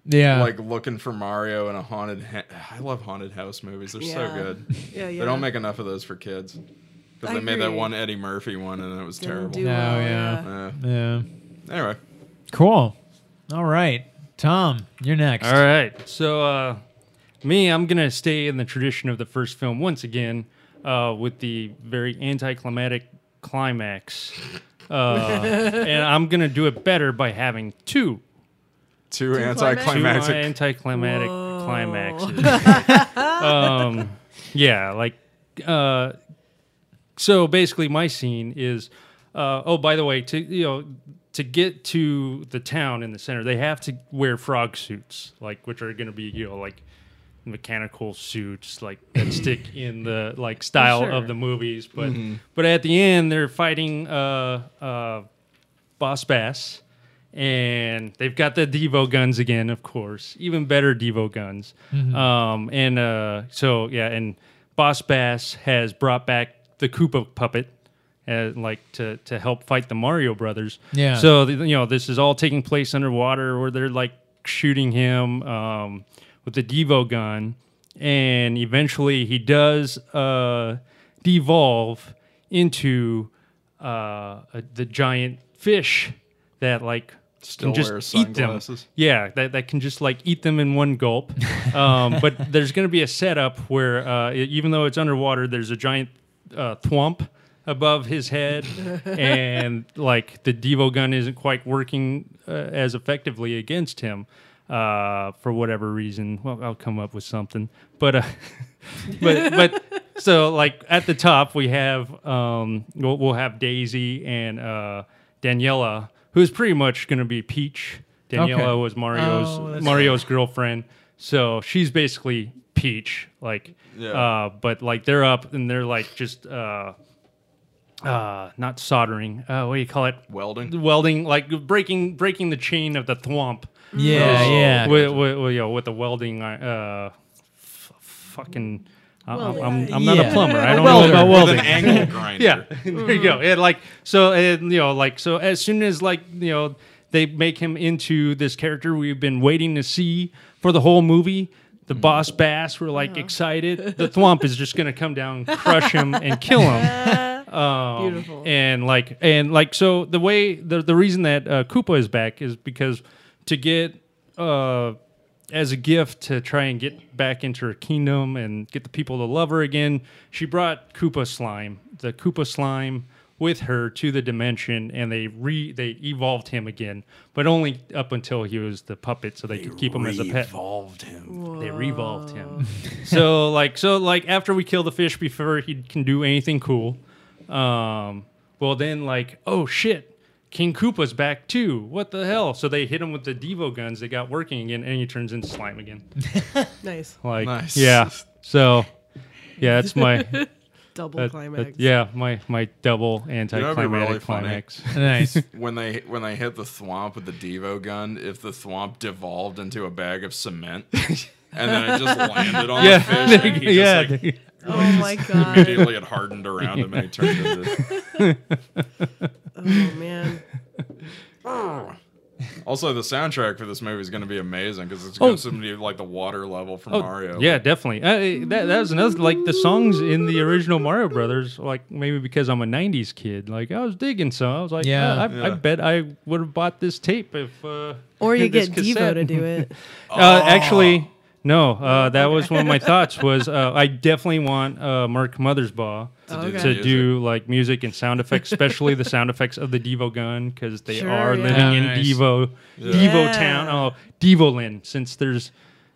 Yeah. like looking for Mario in a haunted. Ha- I love haunted house movies. They're so good. Yeah, yeah. They don't make enough of those for kids because I they made that one Eddie Murphy one and it was Didn't terrible. do No, well, yeah. Uh, yeah. anyway, Cool. All right. Tom, you're next. All right. So, uh, me, I'm going to stay in the tradition of the first film once again uh, with the very anticlimactic climax. Uh, and I'm going to do it better by having two. two, Two anticlimactic. anticlimactic climaxes. um, yeah, like, uh, so basically, my scene is, uh, oh, by the way, to you know, to get to the town in the center, they have to wear frog suits, like which are going to be you know like mechanical suits like that stick in the like style Sure. of the movies but but at the end they're fighting uh uh boss bass and they've got the devo guns again of course even better devo guns. Um and uh so yeah and boss bass has brought back the koopa puppet uh, like to to help fight the mario brothers Yeah. so the, you know this is all taking place underwater where they're like shooting him um with the devo gun and eventually he does uh devolve into uh a, the giant fish that like Still can just wears eat them. sunglasses. Yeah, that, that can just like eat them in one gulp. Um, but there's going to be a setup where uh, even though it's underwater, there's a giant uh, thwomp above his head, and like the Devo gun isn't quite working uh, as effectively against him uh, for whatever reason. Well, I'll come up with something. But uh, but but so like at the top we have um, we'll, we'll have Daisy and uh, Daniela, who's pretty much going to be Peach. Daniela Okay. was Mario's Oh, that's Mario's girlfriend, so she's basically Peach. Like, Yeah. uh, but like they're up and they're like just uh, uh, not soldering. Uh, what do you call it? Welding. Welding, like breaking breaking the chain of the thwomp. Yeah, Oh. yeah. With, with, with, you know, with the welding, uh, f- fucking. I- I'm, Welding. I'm, I'm not Yeah. a plumber. I don't welder. know about With welding. an angle grinder. Yeah, there you go. And like so, and you know, like so, as soon as like you know they make him into this character we've been waiting to see for the whole movie. The boss bass, we're like excited. The thwomp is just gonna come down, crush him, and kill him. Um, Beautiful. And like, and like, so the way the the reason that uh, Koopa is back is because to get uh as a gift to try and get back into her kingdom and get the people to love her again, she brought Koopa slime, the Koopa slime, with her to the dimension, and they re they evolved him again, but only up until he was the puppet, so they, could keep him as a pet. Evolved him. They revolved him. so like so like after we kill the fish before he can do anything cool, um, well then like oh shit. King Koopa's back too. What the hell? So they hit him with the Devo guns. They got working again, and he turns into slime again. Nice. Like, Nice. yeah. So, yeah, that's my Double That- climax. that- yeah, my my double what'd anticlimactic really funny? climax. Nice. when they when they hit the thwomp with the Devo gun, if the thwomp devolved into a bag of cement and then it just landed on Yeah, the fish, and he yeah. like Oh my god. immediately it hardened around him and he turned into. This. Oh man. Also, the soundtrack for this movie is going to be amazing because it's Oh. going to be like the water level from Oh, Mario. Yeah, definitely. Uh, that that was another like the songs in the original Mario Brothers. Like maybe because I'm a '90s kid, like I was digging some. I was like, Yeah. yeah, I, I bet I would have bought this tape if. Uh, Or you get Devo to do it. Uh, actually, no. Uh, that was one of my thoughts. Was uh, I definitely want uh, Mark Mothersbaugh do Okay. the to do like music and sound effects, especially the sound effects of the Devo gun because they Sure, are yeah. living Oh, in nice. Devo, Yeah. Devo Town. Oh, Devo Lynn. Since there's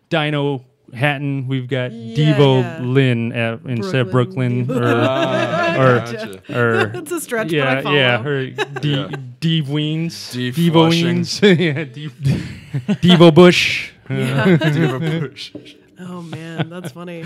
Dino Hatton, we've got Yeah, Devo yeah. Lynn at, instead of Brooklyn Brooklyn Ah, or gotcha. or. It's a stretch, but I Yeah, follow. yeah, or D, Yeah. Deve Weens, Devo Weens, yeah, Devo Bush. Yeah. Devo Bush. Oh man, that's funny.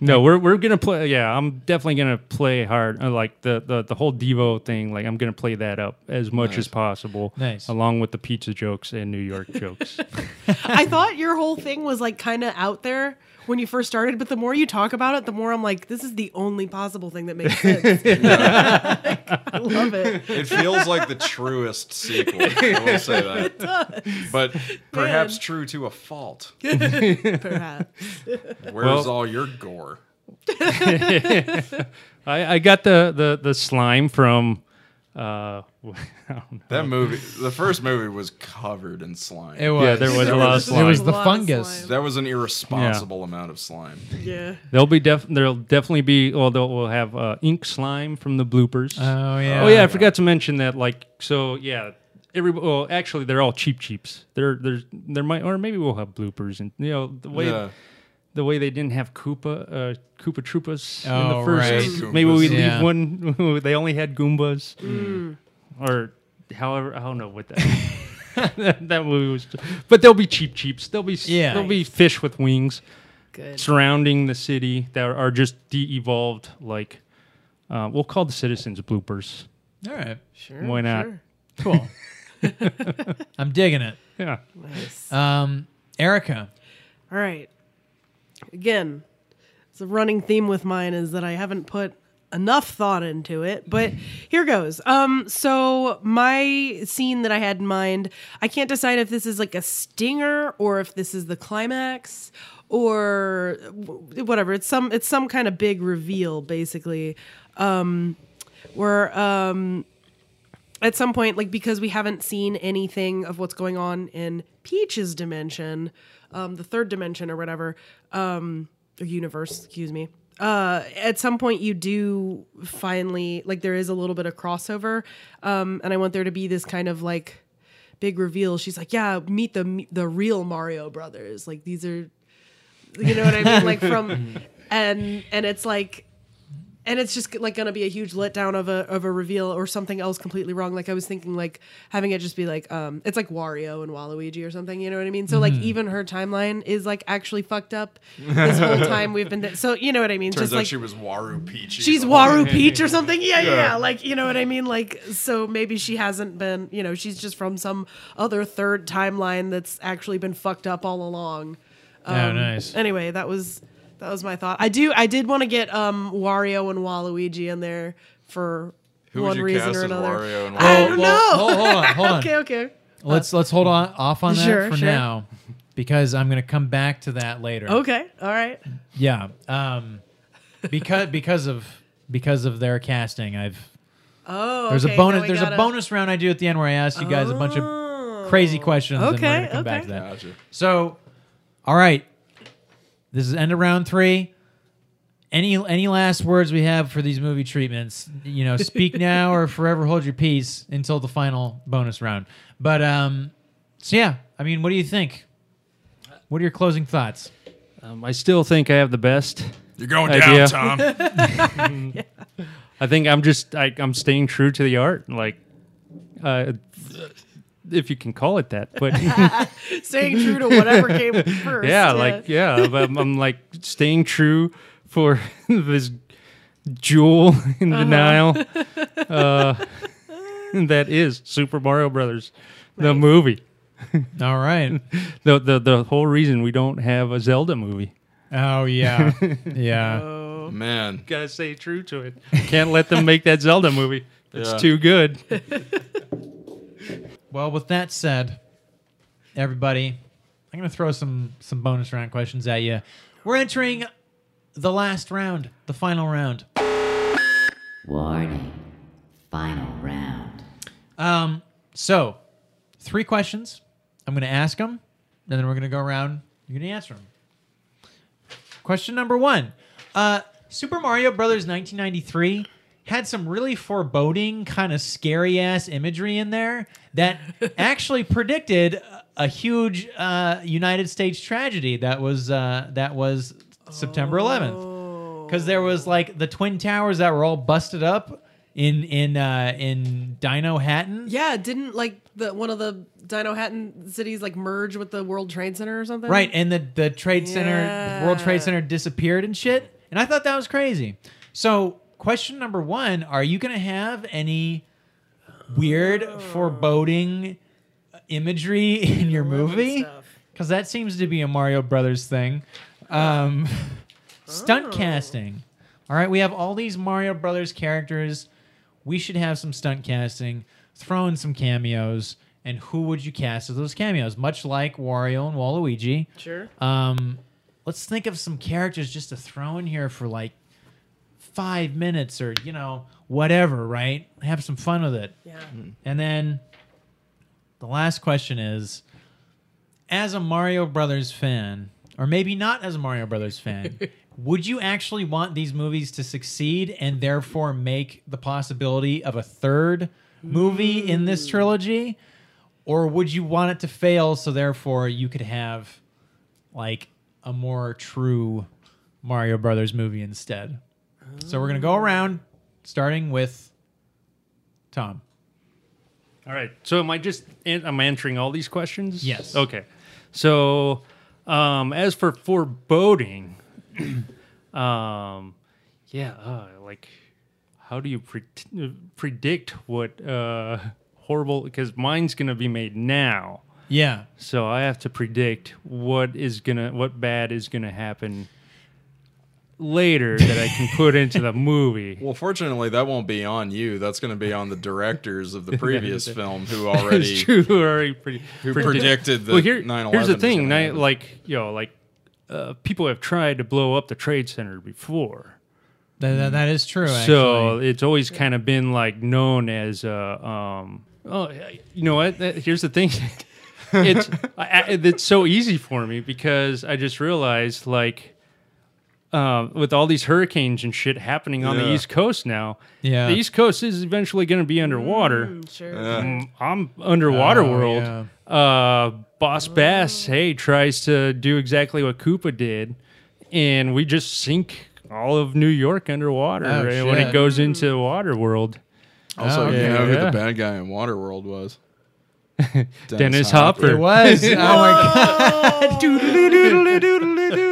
No, we're we're gonna play. Yeah, I'm definitely gonna play hard. uh, Like the, the the whole Devo thing. Like I'm gonna play that up as much Nice. as possible. Nice. Along with the pizza jokes and New York jokes. I thought your whole thing was like kind of out there when you first started, but the more you talk about it, the more I'm like, this is the only possible thing that makes sense. I love it. It feels like the truest sequel. I will say that. But perhaps Man. true to a fault. Perhaps. Where's Well- all your gore? I, I got the, the the slime from. Uh, I don't know. That movie, the first movie was covered in slime. It was. Yeah, there was a lot of slime. It was the A lot of fungus. that was an irresponsible amount of slime. Yeah. There'll be def- there'll definitely be. Well, they'll we'll have uh, ink slime from the bloopers. Oh yeah. Oh yeah, I forgot to mention that. Like, so yeah, every well, actually, they're all cheep cheeps. There, there's there might or maybe we'll have bloopers and you know the way Yeah. The way they didn't have Koopa uh, Koopa Troopas in Oh, the first. right. Maybe we leave Yeah. one. they only had Goombas, Mm. or however I don't know what that. that, that movie was, but they'll be cheep cheeps. They'll be Yeah. They'll be fish with wings Good. surrounding the city that are just de-evolved. Like uh, we'll call the citizens bloopers. All right. Sure. Why not? sure. Cool. I'm digging it. Yeah. Nice. Um, Erica. All right. Again, it's a running theme with mine is that I haven't put enough thought into it, but here goes. Um, so my scene that I had in mind, I can't decide if this is like a stinger or if this is the climax or whatever. It's some it's some kind of big reveal, basically. Um, where um at some point, like because we haven't seen anything of what's going on in Peach's dimension, um, the third dimension or whatever, um, or universe, excuse me. Uh, at some point, you do finally like there is a little bit of crossover, um, and I want there to be this kind of like big reveal. She's like, "Yeah, meet the the real Mario brothers. Like these are, you know what I mean? Like from, and and it's like." And it's just like gonna be a huge letdown of a of a reveal or something else completely wrong. Like I was thinking, like having it just be like, um, it's like Wario and Waluigi or something. You know what I mean? So like even her timeline is like actually fucked up this whole time we've been. so you know what I mean? Turns just out like she was Waru Peach. she's the whole- Waru Peach or something. Yeah, yeah, Yeah. yeah. Like you know what I mean? Like so maybe she hasn't been. You know, she's just from some other third timeline that's actually been fucked up all along. oh, Um, nice. Anyway, that was that was my thought. I do I did want to get um Wario and Waluigi in there for Who would one you reason cast or as another. Wario and I don't Well, know. Hold, hold on. Hold on. okay, okay. Let's let's hold on off on that Sure, for sure. now because I'm gonna come back to that later. Okay. All right. Yeah. Um, because because of because of their casting, I've Oh, there's okay, a now bonus we there's gotta- a bonus round I do at the end where I ask you guys a bunch of crazy questions and we're Okay, gonna come back okay. to that. Gotcha. So, all right, this is end of round three. Any any last words we have for these movie treatments? You know, speak now or forever hold your peace until the final bonus round. But um, so yeah, I mean, what do you think? What are your closing thoughts? Um, I still think I have the best. You're going Idea. down, Tom. I think I'm just I, I'm staying true to the art, like, uh, if you can call it that. But Staying true to whatever came first. yeah, like yeah, but I'm, I'm like staying true for this jewel in the Nile. Uh, that is Super Mario Brothers, the movie. All right. The, the the whole reason we don't have a Zelda movie. Oh yeah, yeah. Oh. Man, Gotta stay true to it. Can't let them make that Zelda movie. It's Yeah. too good. Well, with that said, everybody, I'm gonna throw some some bonus round questions at you. We're entering the last round, the final round. Warning. Final round. Um, so three questions. I'm gonna ask them, and then we're gonna go around. You're gonna answer them. Question number one: uh, Super Mario Brothers 1993 had some really foreboding, kind of scary ass imagery in there that actually predicted a- huge uh, United States tragedy that was uh, that was September 11th because there was like the twin towers that were all busted up in in uh, in Dinohattan. Yeah, didn't like the one of the Dinohattan cities like merge with the World Trade Center or something? Right, and the the Trade Center, the World Trade Center disappeared and shit. And I thought that was crazy. So, question number one: Are you going to have any weird, foreboding imagery in your movie? Because that seems to be a Mario Brothers thing. Um, stunt casting. All right, we have all these Mario Brothers characters. We should have some stunt casting. Throw in some cameos. And who would you cast as those cameos? Much like Wario and Waluigi. Sure. Um, let's think of some characters just to throw in here for like five minutes or you know whatever. Right? Have some fun with it. Yeah. Mm-hmm. And then the last question is as a Mario Brothers fan, or maybe not as a Mario Brothers fan, would you actually want these movies to succeed and therefore make the possibility of a third movie in this trilogy? Or would you want it to fail so therefore you could have like a more true Mario Brothers movie instead? So we're going to go around starting with Thom. All right. So am I just an- I'm answering all these questions? Yes. Okay. So um as for foreboding um yeah, uh, like how do you pre- predict what uh horrible because mine's going to be made now. Yeah. So I have to predict what is going to what bad is going to happen later that I can put into the movie. well, fortunately, that won't be on you. That's going to be on the directors of the previous film who already true. who Already pre- who predict- predicted that well, here, 9/11 here's the thing, gonna ni- happen. like you know, like uh, people have tried to blow up the trade center before, That, that, that is true. Actually. so it's always kind of been like known as uh, um, oh, you know what? That- Here's the thing. it's I, I- it's so easy for me because I just realized like. Uh, with all these hurricanes and shit happening on the East Coast now, Yeah. the East Coast is eventually going to be underwater. Mm, sure. Mm, I'm underwater Oh, world. yeah. Uh, Boss Bass, hey, tries to do exactly what Koopa did, and we just sink all of New York underwater Oh, right, when it goes into water world. also Oh, you yeah. know who the bad guy in Waterworld was. Dennis Hopper. It was. oh my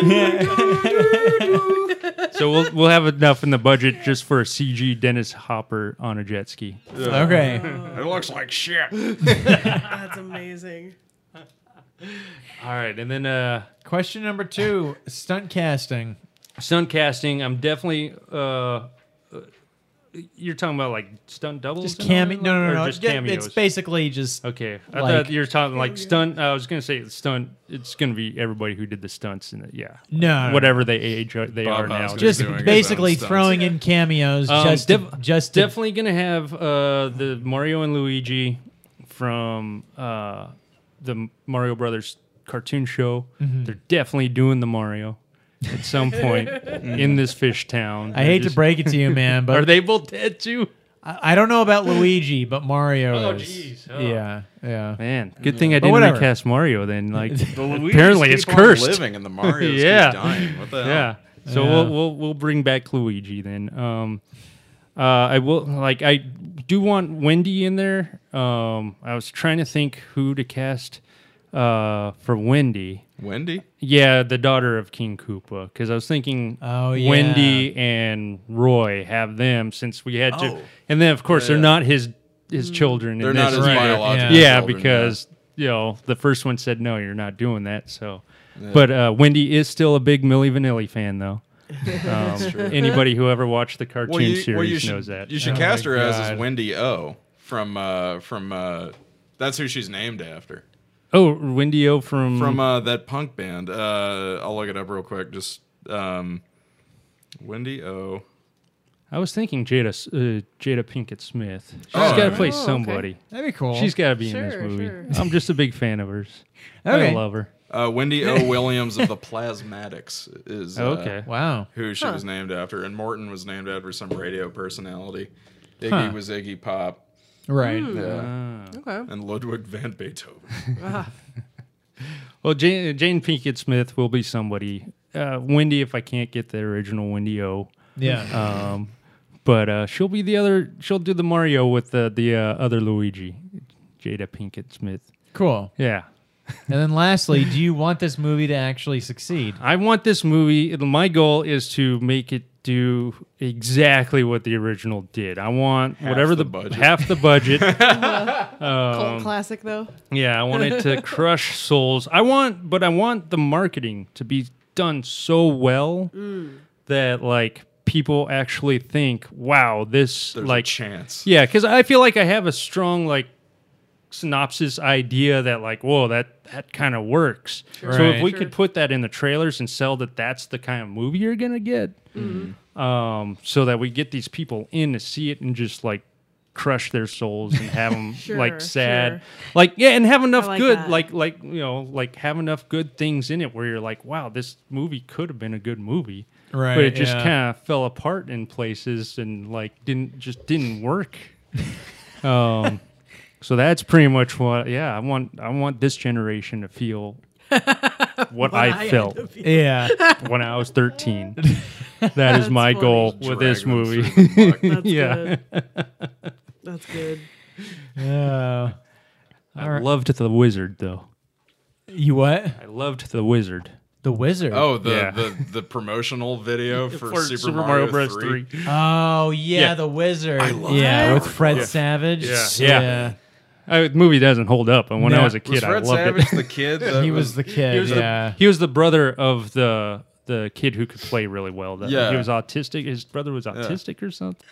So we'll we'll have enough in the budget just for a CG Dennis Hopper on a jet ski. god. Okay. It looks like shit. That's amazing. All right, and then uh, Question number two: stunt casting. stunt casting. I'm definitely. Uh, you're talking about like stunt doubles? Just and cameo. No, no, no, no. Just Yeah, cameos. It's basically just. Okay, I Like- thought you were talking like stunt. I was gonna say stunt. It's gonna be everybody who did the stunts and. Yeah, No, no, whatever they age are- they Bob are now. Just basically own stunts. throwing in cameos. Um, just, to, just to- definitely gonna have uh, the Mario and Luigi from uh, the Mario Brothers cartoon show. Mm-hmm. They're definitely doing the Mario at some point in this fish town. I hate to break it to you, man, but Are they both dead too? I, I don't know about Luigi, but Mario Oh, is. jeez. Oh. Yeah, yeah. Man, good thing I But didn't whatever. recast Mario then. Like The Luigi's apparently it's on cursed. Living and the Mario's Yeah. keep dying. What the hell? Yeah. So Yeah. we'll we'll we'll bring back Luigi then. Um, uh, I will like I do want Wendy in there. Um, I was trying to think who to cast uh, for Wendy. Wendy. Yeah, the daughter of King Koopa. Because I was thinking, Oh, yeah. Wendy and Roy have them since we had to, Oh. and then of course they're Yeah. not his his children. They're not his either. biological Yeah, children, because you know the first one said no, you're not doing that. So, but uh, Wendy is still a big Milli Vanilli fan though. Um, anybody who ever watched the cartoon Well, you, series well, you should, knows that. You should Oh cast my her as, God. as Wendy O from uh, from uh, that's who she's named after oh, Wendy O from from uh, that punk band. Uh, I'll look it up real quick. Just um, Wendy O. I was thinking Jada uh, Jada Pinkett Smith. She's Oh, got to yeah. play Oh, okay. somebody. That'd be cool. She's got to be in Sure, this movie. sure. I'm just a big fan of hers. Okay. I love her. Uh, Wendy O. Williams of the Plasmatics is uh, Okay. wow. who she Huh. was named after, and Morton was named after some radio personality. Iggy Huh. was Iggy Pop, Right. yeah, Ah. Okay. and Ludwig van Beethoven. Well, Jane, Jane Pinkett Smith will be somebody. Uh, Wendy, if I can't get the original Wendy O, Yeah. um, but uh, she'll be the other. She'll do the Mario with the the uh, other Luigi, Jada Pinkett Smith. cool. Yeah, And then lastly, do you want this movie to actually succeed? I want this movie. My goal is to make it do exactly what the original did. I want whatever the the, budget. half the budget. Cult um, classic though. Yeah, I want it to crush souls. I want, but I want the marketing to be done so well mm. that like people actually think, "Wow, this There's like a chance. yeah." Because I feel like I have a strong like synopsis idea that like, whoa, that that kind of works. So if we Sure. could put that in the trailers and sell that that's the kind of movie you're gonna get, um, so that we get these people in to see it and just like crush their souls and have them Sure, like sad sure. like yeah and have enough like good that. like like you know like have enough good things in it where you're like wow this movie could have been a good movie Right. but it just yeah. kind of fell apart in places and like didn't just didn't work um so that's pretty much what yeah i want i want this generation to feel what i I felt had Yeah. when i was 13 that is my funny. goal with this Drag movie through the muck. That's Yeah. good. That's good. Uh, i loved the wizard though you what? i loved the wizard The Wizard. Oh, the, Yeah. the the promotional video for, For Super, Mario, Bros. 3. Oh yeah, Yeah. the Wizard. love yeah, that. with Fred Yeah. Savage. Yeah. yeah. Uh, the movie doesn't hold up, and when No. I was a Was kid, I Fred loved Savage it. the kid? That He was the kid. He was, yeah. the, he was the brother of the the kid who could play really well. That, Yeah. he was autistic. His brother was autistic or something.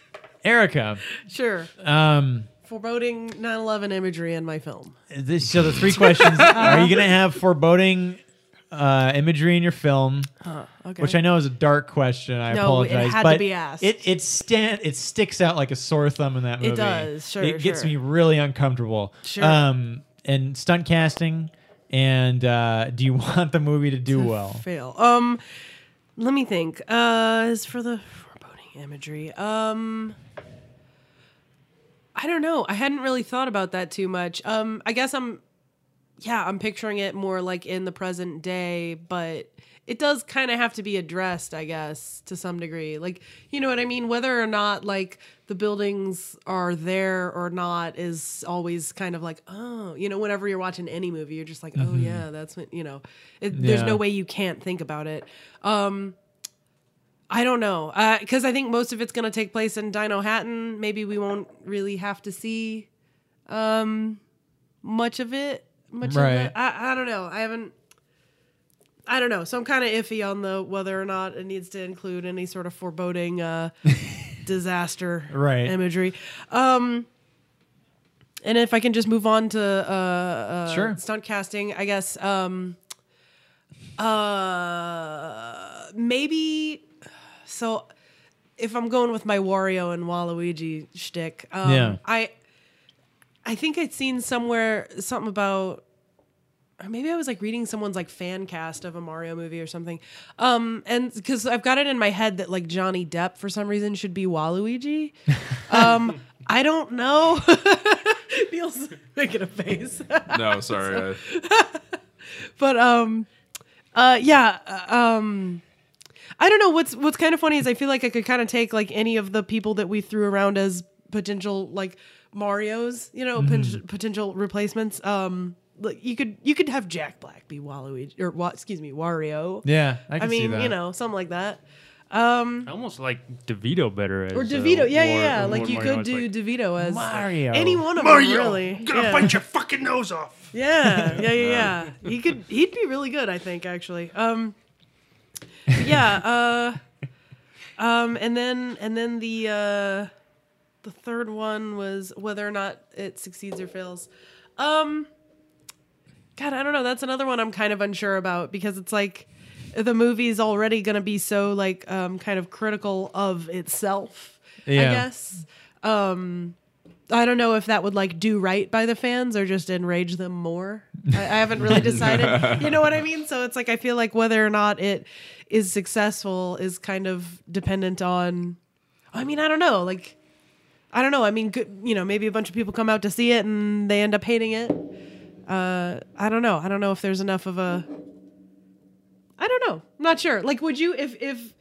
Erica. Sure. Um. Foreboding 9/11 imagery in my film. This, so the three questions: Are you going to have foreboding uh, imagery in your film? Okay. Which I know is a dark question. I No, it apologize, had to but be asked. It it stand it sticks out like a sore thumb in that movie. It does, sure, It gets me really uncomfortable. Sure. Um, and stunt casting. And uh, do you want the movie to do well? fail. Um, let me think. Uh, as for the foreboding imagery, um, I don't know. I hadn't really thought about that too much. Um, I guess I'm, yeah, I'm picturing it more like in the present day, but it does kind of have to be addressed, I guess, to some degree. Like, you know what I mean? Whether or not like the buildings are there or not is always kind of like, oh, you know, whenever you're watching any movie, you're just like, oh yeah, that's what you know. It, There's no way you can't think about it. Um, I don't know, because I think most of it's going to take place in Dinohattan. Maybe we won't really have to see um, much of it. Much Right. it. I, I don't know. I haven't. I don't know. So I'm kind of iffy on the whether or not it needs to include any sort of foreboding uh, disaster Right. imagery. Um, and if I can just move on to uh, uh, Sure. stunt casting, I guess. Um, uh, maybe. So, if I'm going with my Wario and Waluigi shtick, um, Yeah. I, I think I'd seen somewhere something about or maybe I was like reading someone's like fan cast of a Mario movie or something. Um, and because I've got it in my head that like Johnny Depp for some reason should be Waluigi. Um, I don't know. Neil's making a face, No, sorry. I, but um, uh, yeah, uh, um. I don't know what's what's kind of funny is I feel like I could kind of take like any of the people that we threw around as potential like Mario's, you know, pen- potential replacements. Um, like you could you could have Jack Black be Waluigi or Wa- excuse me Wario. Yeah, I I, can see mean, that. you know, something like that. Um, I almost like DeVito better as Or uh, DeVito, yeah, yeah, yeah. War Like you Mario. could do like, DeVito as Mario. any one of Mario, them, really. I'm gonna yeah. bite your fucking nose off. Yeah, yeah, yeah, yeah. he could. He'd be really good, I think, actually. Um, yeah. Uh, um, and then and then the uh, the third one was whether or not it succeeds or fails. Um, God, I don't know. That's another one I'm kind of unsure about because it's like the movie's already going to be so like um, kind of critical of itself. Yeah. I guess. Um, I don't know if that would like do right by the fans or just enrage them more. I, I haven't really decided. you know what I mean? So it's like I feel like whether or not it is successful is kind of dependent on. I mean, I don't know. Like, I don't know. I mean, good, you know, maybe a bunch of people come out to see it and they end up hating it. Uh, I don't know. I don't know if there's enough of a. I don't know. I'm not sure. Like, would you if if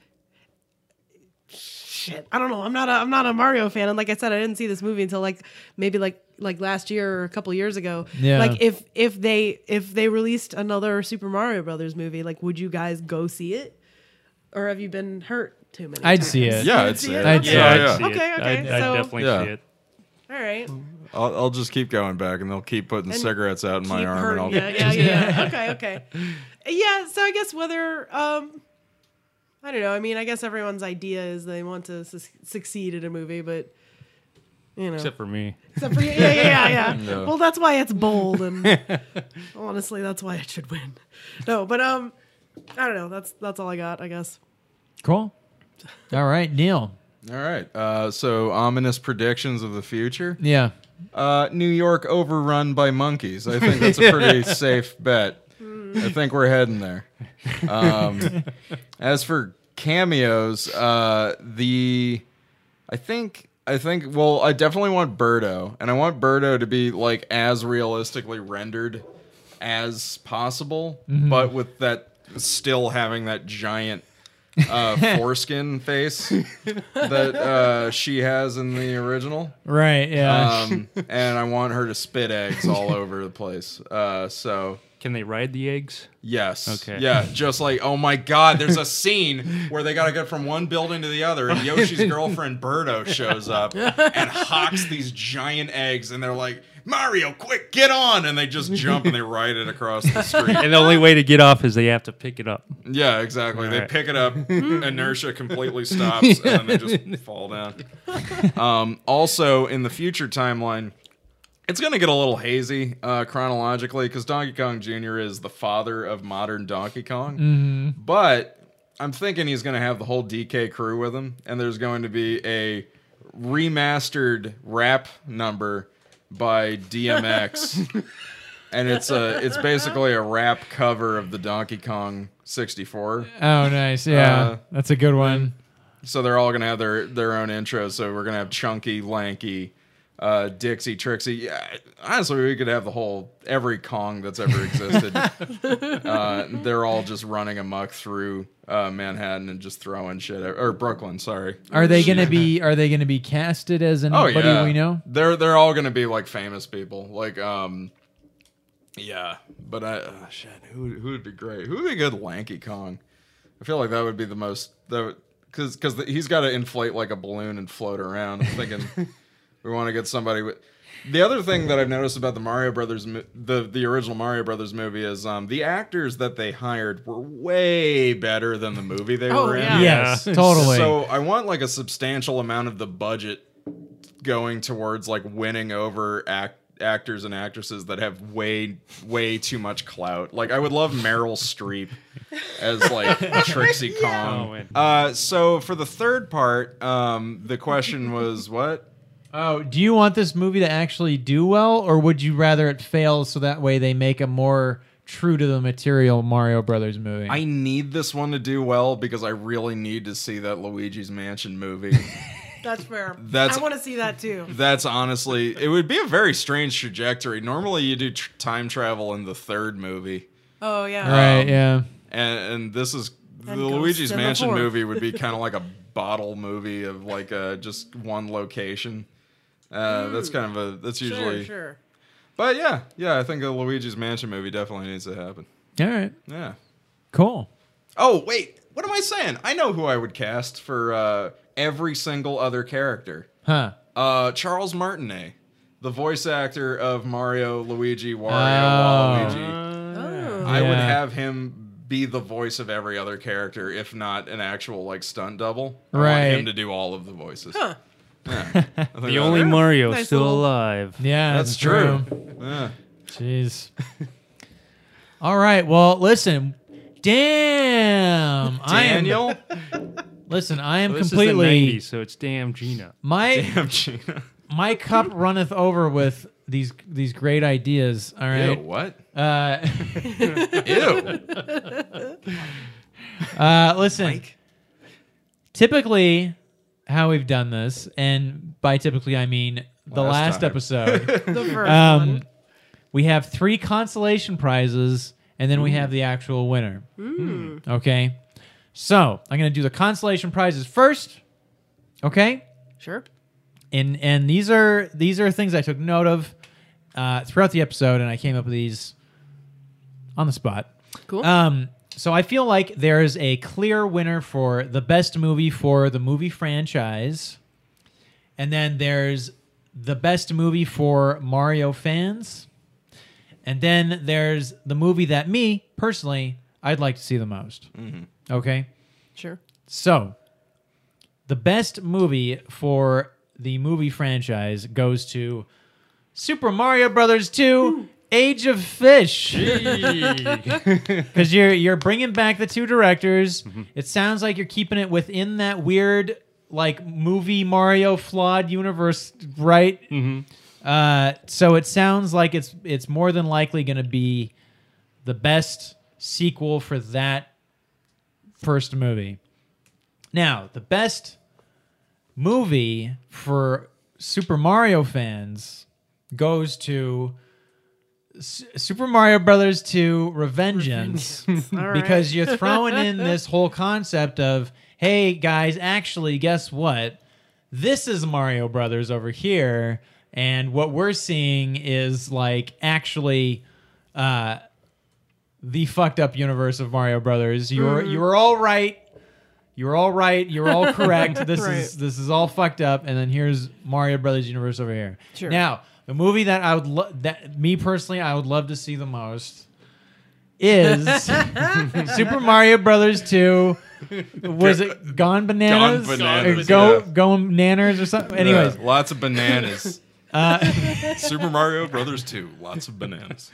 shit i don't know i'm not a i'm not a mario fan and like i said i didn't see this movie until like maybe like like last year or a couple years ago Yeah. like if if they if they released another super mario brothers movie like would you guys go see it or have you been hurt too many I'd times? see it. Yeah, I'd see see it? it. I'd Okay. see Yeah, I'd Yeah, see Okay, it. okay, I'd, I'd so- definitely Yeah. see it. all right I'll, I'll just keep going back, and they'll keep putting And cigarettes out in my arm, hurting- and I'll yeah, yeah, yeah, yeah. okay, okay. Yeah, so I guess whether um I don't know. I mean, I guess everyone's idea is they want to su- succeed in a movie, but you know, Except for me. Except for yeah, yeah, yeah, yeah. No. Well, that's why it's bold, and honestly, that's why it should win. No, but um, I don't know. That's that's all I got, I guess. Cool. All right, Neil. All right. Uh, so ominous predictions of the future. Yeah. Uh, New York overrun by monkeys. I think that's a pretty safe bet. I think we're heading there. Um, as for cameos, uh, the I think I think well, I definitely want Birdo, and I want Birdo to be like as realistically rendered as possible, but with that still having that giant uh, foreskin face that uh, she has in the original. Right. Yeah. Um, and I want her to spit eggs all over the place. Uh, so Can they ride the eggs? yes, Okay. yeah, just like oh my god, there's a scene where they gotta get from one building to the other, and Yoshi's girlfriend Birdo shows up and hawks these giant eggs, and they're like. Mario, quick, get on! And they just jump and they ride it across the street. And the only way to get off is they have to pick it up. Yeah, exactly. They Alright. pick it up, inertia completely stops, and then they just fall down. Um, also, in the future timeline, it's going to get a little hazy uh, chronologically because Donkey Kong Jr. is the father of modern Donkey Kong. But I'm thinking he's going to have the whole DK crew with him, and there's going to be a remastered rap number by DMX. And it's a it's basically a rap cover of the Donkey Kong 64. oh, nice. Yeah. uh, That's a good one. So they're all gonna have their their own intro. So we're gonna have Chunky, Lanky, uh, Dixie, Trixie. Yeah, honestly, we could have the whole every Kong that's ever existed. uh, they're all just running amok through uh, Manhattan and just throwing shit at- or Brooklyn. Sorry. Are they gonna be? Are they gonna be casted as Oh anybody yeah, we know? They're they're all gonna be like famous people. Like um, yeah. But I uh, shit, who who would be great? Who would be good Lanky Kong? I feel like that would be the most that because because he's got to inflate like a balloon and float around. I'm thinking we want to get somebody with. The other thing that I've noticed about the Mario Brothers, the the original Mario Brothers movie, is um, the actors that they hired were way better than the movie they Oh, were in. yeah. Yes, Yeah. totally. So I want like a substantial amount of the budget going towards like winning over act actors and actresses that have way way too much clout. Like I would love Meryl Streep as like Trixie Oh, Kong. man. uh, so for the third part, um, the question was what? Oh, do you want this movie to actually do well, or would you rather it fail so that way they make a more true to the material Mario Brothers movie? I need this one to do well because I really need to see that Luigi's Mansion movie. That's fair. That's- I want to see that too. That's honestly, it would be a very strange trajectory. Normally, you do tr- time travel in the third movie, Oh yeah. right. yeah. and and this is the Luigi's Ghosts in the Mansion movie would be kind of like a bottle movie of like uh, just one location. Uh, That's kind of a that's usually sure. But yeah, yeah, I think a Luigi's Mansion movie definitely needs to happen. All right. Yeah. Cool. Oh wait, what am I saying? I know who I would cast for uh, every single other character. Huh. Uh, Charles Martinet, the voice actor of Mario, Luigi, Wario, Oh. Waluigi. Oh. I would have him be the voice of every other character, if not an actual like stunt double. I Right. want him to do all of the voices. Huh. Yeah. The that- only Mario Nice still little- alive. Yeah, That's true. Yeah. Jeez. All right. Well, listen. Damn. Daniel, I am, listen, I am Well, this completely is the 90s, so it's damn Gina. my damn Gina. my cup runneth over with these these great ideas. All Ew, what? Uh, Ew. uh, listen. Typically, how we've done this, and by typically I mean the last Last episode. The first um, one. we have three consolation prizes, and then we have the actual winner. Okay, so I'm gonna do the consolation prizes first. Okay, Sure. and and these are these are things I took note of uh, throughout the episode, and I came up with these on the spot. Cool. Um, so I feel like there's a clear winner for the best movie for the movie franchise, and then there's the best movie for Mario fans, and then there's the movie that me personally I'd like to see the most. Mm-hmm. Okay, sure. so the best movie for the movie franchise goes to Super Mario Brothers 2 Age of Fish. Because you're you're bringing back the two directors. It sounds like you're keeping it within that weird like movie Mario flawed universe, right? Uh, so it sounds like it's it's more than likely going to be the best sequel for that first movie. Now, the best movie for Super Mario fans goes to S- Super Mario Brothers 2 Revengeance because you're throwing in this whole concept of, hey guys, actually, guess what? This is Mario Brothers over here, and what we're seeing is like actually uh, the fucked up universe of Mario Brothers. You were you were all right. You were all right. You were all correct. This Right. is this is all fucked up. And then here's Mario Brothers universe over here. Sure. Now the movie that I would lo- that me personally I would love to see the most is Super Mario Brothers 2. Was it Gone Bananas? Gone Bananas, Or go yeah. Going Nanners or something? Anyways, Yeah, lots of bananas. uh, Super Mario Brothers 2, lots of bananas.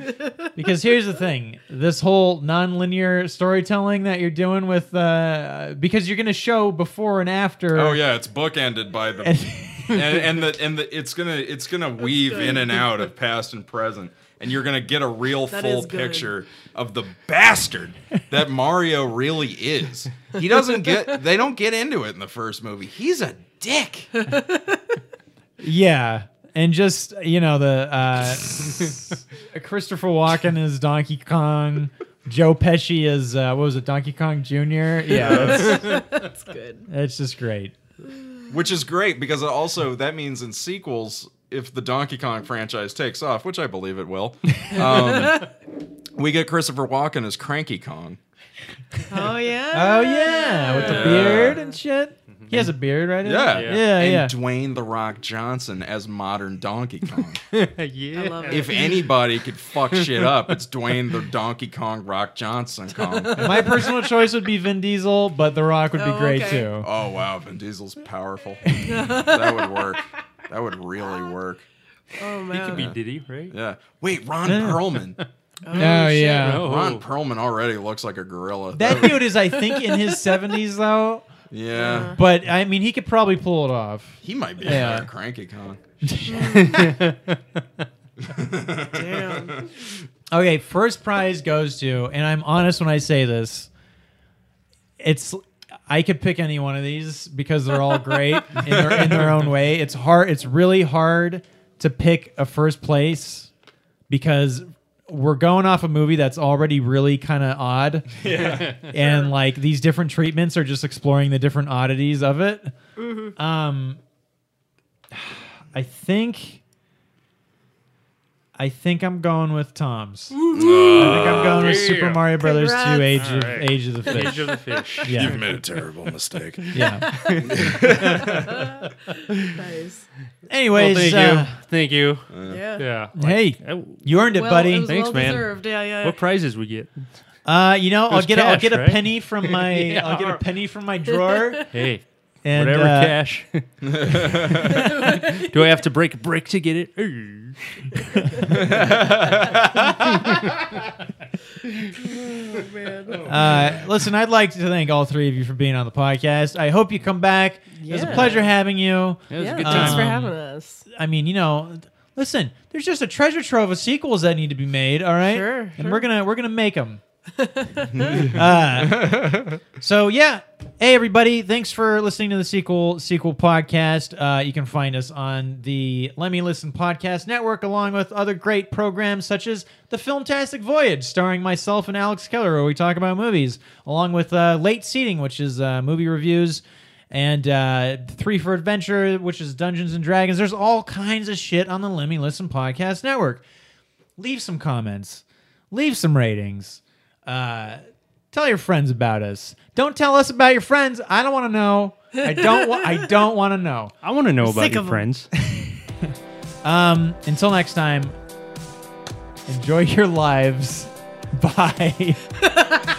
because here's the thing: this whole non-linear storytelling that you're doing with, uh, because you're going to show before and after. Oh yeah, it's bookended by the And- and, and the and the it's gonna it's gonna weave in and out of past and present, and you're gonna get a real That full picture of the bastard that Mario really is. He doesn't get they don't get into it in the first movie. He's a dick. Yeah, and just you know the uh, Christopher Walken is Donkey Kong. Joe Pesci is uh, what was it, Donkey Kong Jr. Yeah, it's, That's good. it's just great. Which is great because it also that means in sequels, if the Donkey Kong franchise takes off, which I believe it will, um, we get Christopher Walken as Cranky Kong. Oh yeah. Oh yeah, with the Yeah. beard and shit. He has a beard, right? Yeah, yeah, yeah. and yeah. Dwayne the Rock Johnson as modern Donkey Kong. yeah. I love it. if anybody could fuck shit up, it's Dwayne the Donkey Kong Rock Johnson Kong. My personal choice would be Vin Diesel, but The Rock would be Oh, great okay. too. Oh wow, Vin Diesel's powerful. that would work. That would really work. oh man. He could be Diddy, right? Yeah. Wait, Ron Perlman. Oh, oh yeah. Oh. Ron Perlman already looks like a gorilla. That dude is, I think, in his seventies though. Yeah. Uh-huh. But I mean, he could probably pull it off. He might be Yeah. a better Cranky Kong. Damn. Okay, first prize goes to, and I'm honest when I say this. It's I could pick any one of these because they're all great in their in their own way. It's hard. It's really hard to pick a first place because we're going off a movie that's already really kind of odd. Yeah. and like these different treatments are just exploring the different oddities of it. Um I think I think I'm going with Thom's. I think I'm going with Super yeah. Mario Brothers 2 Age All of right. Age of the Fish. Age of the fish. Yeah. You've made a terrible mistake. yeah. Nice. Anyways, Well, thank uh, you. Thank you. Yeah. Yeah. hey, you earned it, Well, buddy. It was Thanks, well man. deserved. Yeah, yeah. What prizes we get? Uh, you know, I'll was get a, I'll cash, get a right? penny from my Yeah. I'll get a penny from my drawer. Hey, And, whatever uh, cash. Do I have to break a brick to get it? Err. Uh, listen, I'd like to thank all three of you for being on the podcast. I hope you come back. It was a Yeah. pleasure having you. It was yeah, a good thanks time. for having us. I mean, you know, listen, there's just a treasure trove of sequels that need to be made. All right, Sure, and sure. we're gonna we're gonna make them. uh, so yeah, hey everybody, thanks for listening to the See Cool Sequel podcast. Uh, you can find us on the Let Me Listen podcast network, along with other great programs such as the Filmtastic Voyage, starring myself and Alex Keller, where we talk about movies, along with uh, Late Seating, which is uh, movie reviews and uh, Three for Adventure, which is Dungeons and Dragons. There's all kinds of shit on the Let Me Listen podcast network. Leave some comments, leave some ratings, uh, tell your friends about us. Don't tell us about your friends. I don't want to know. I don't. Wa- I don't want to know. I want to know about sick your of 'em. friends. Um. Until next time. Enjoy your lives. Bye.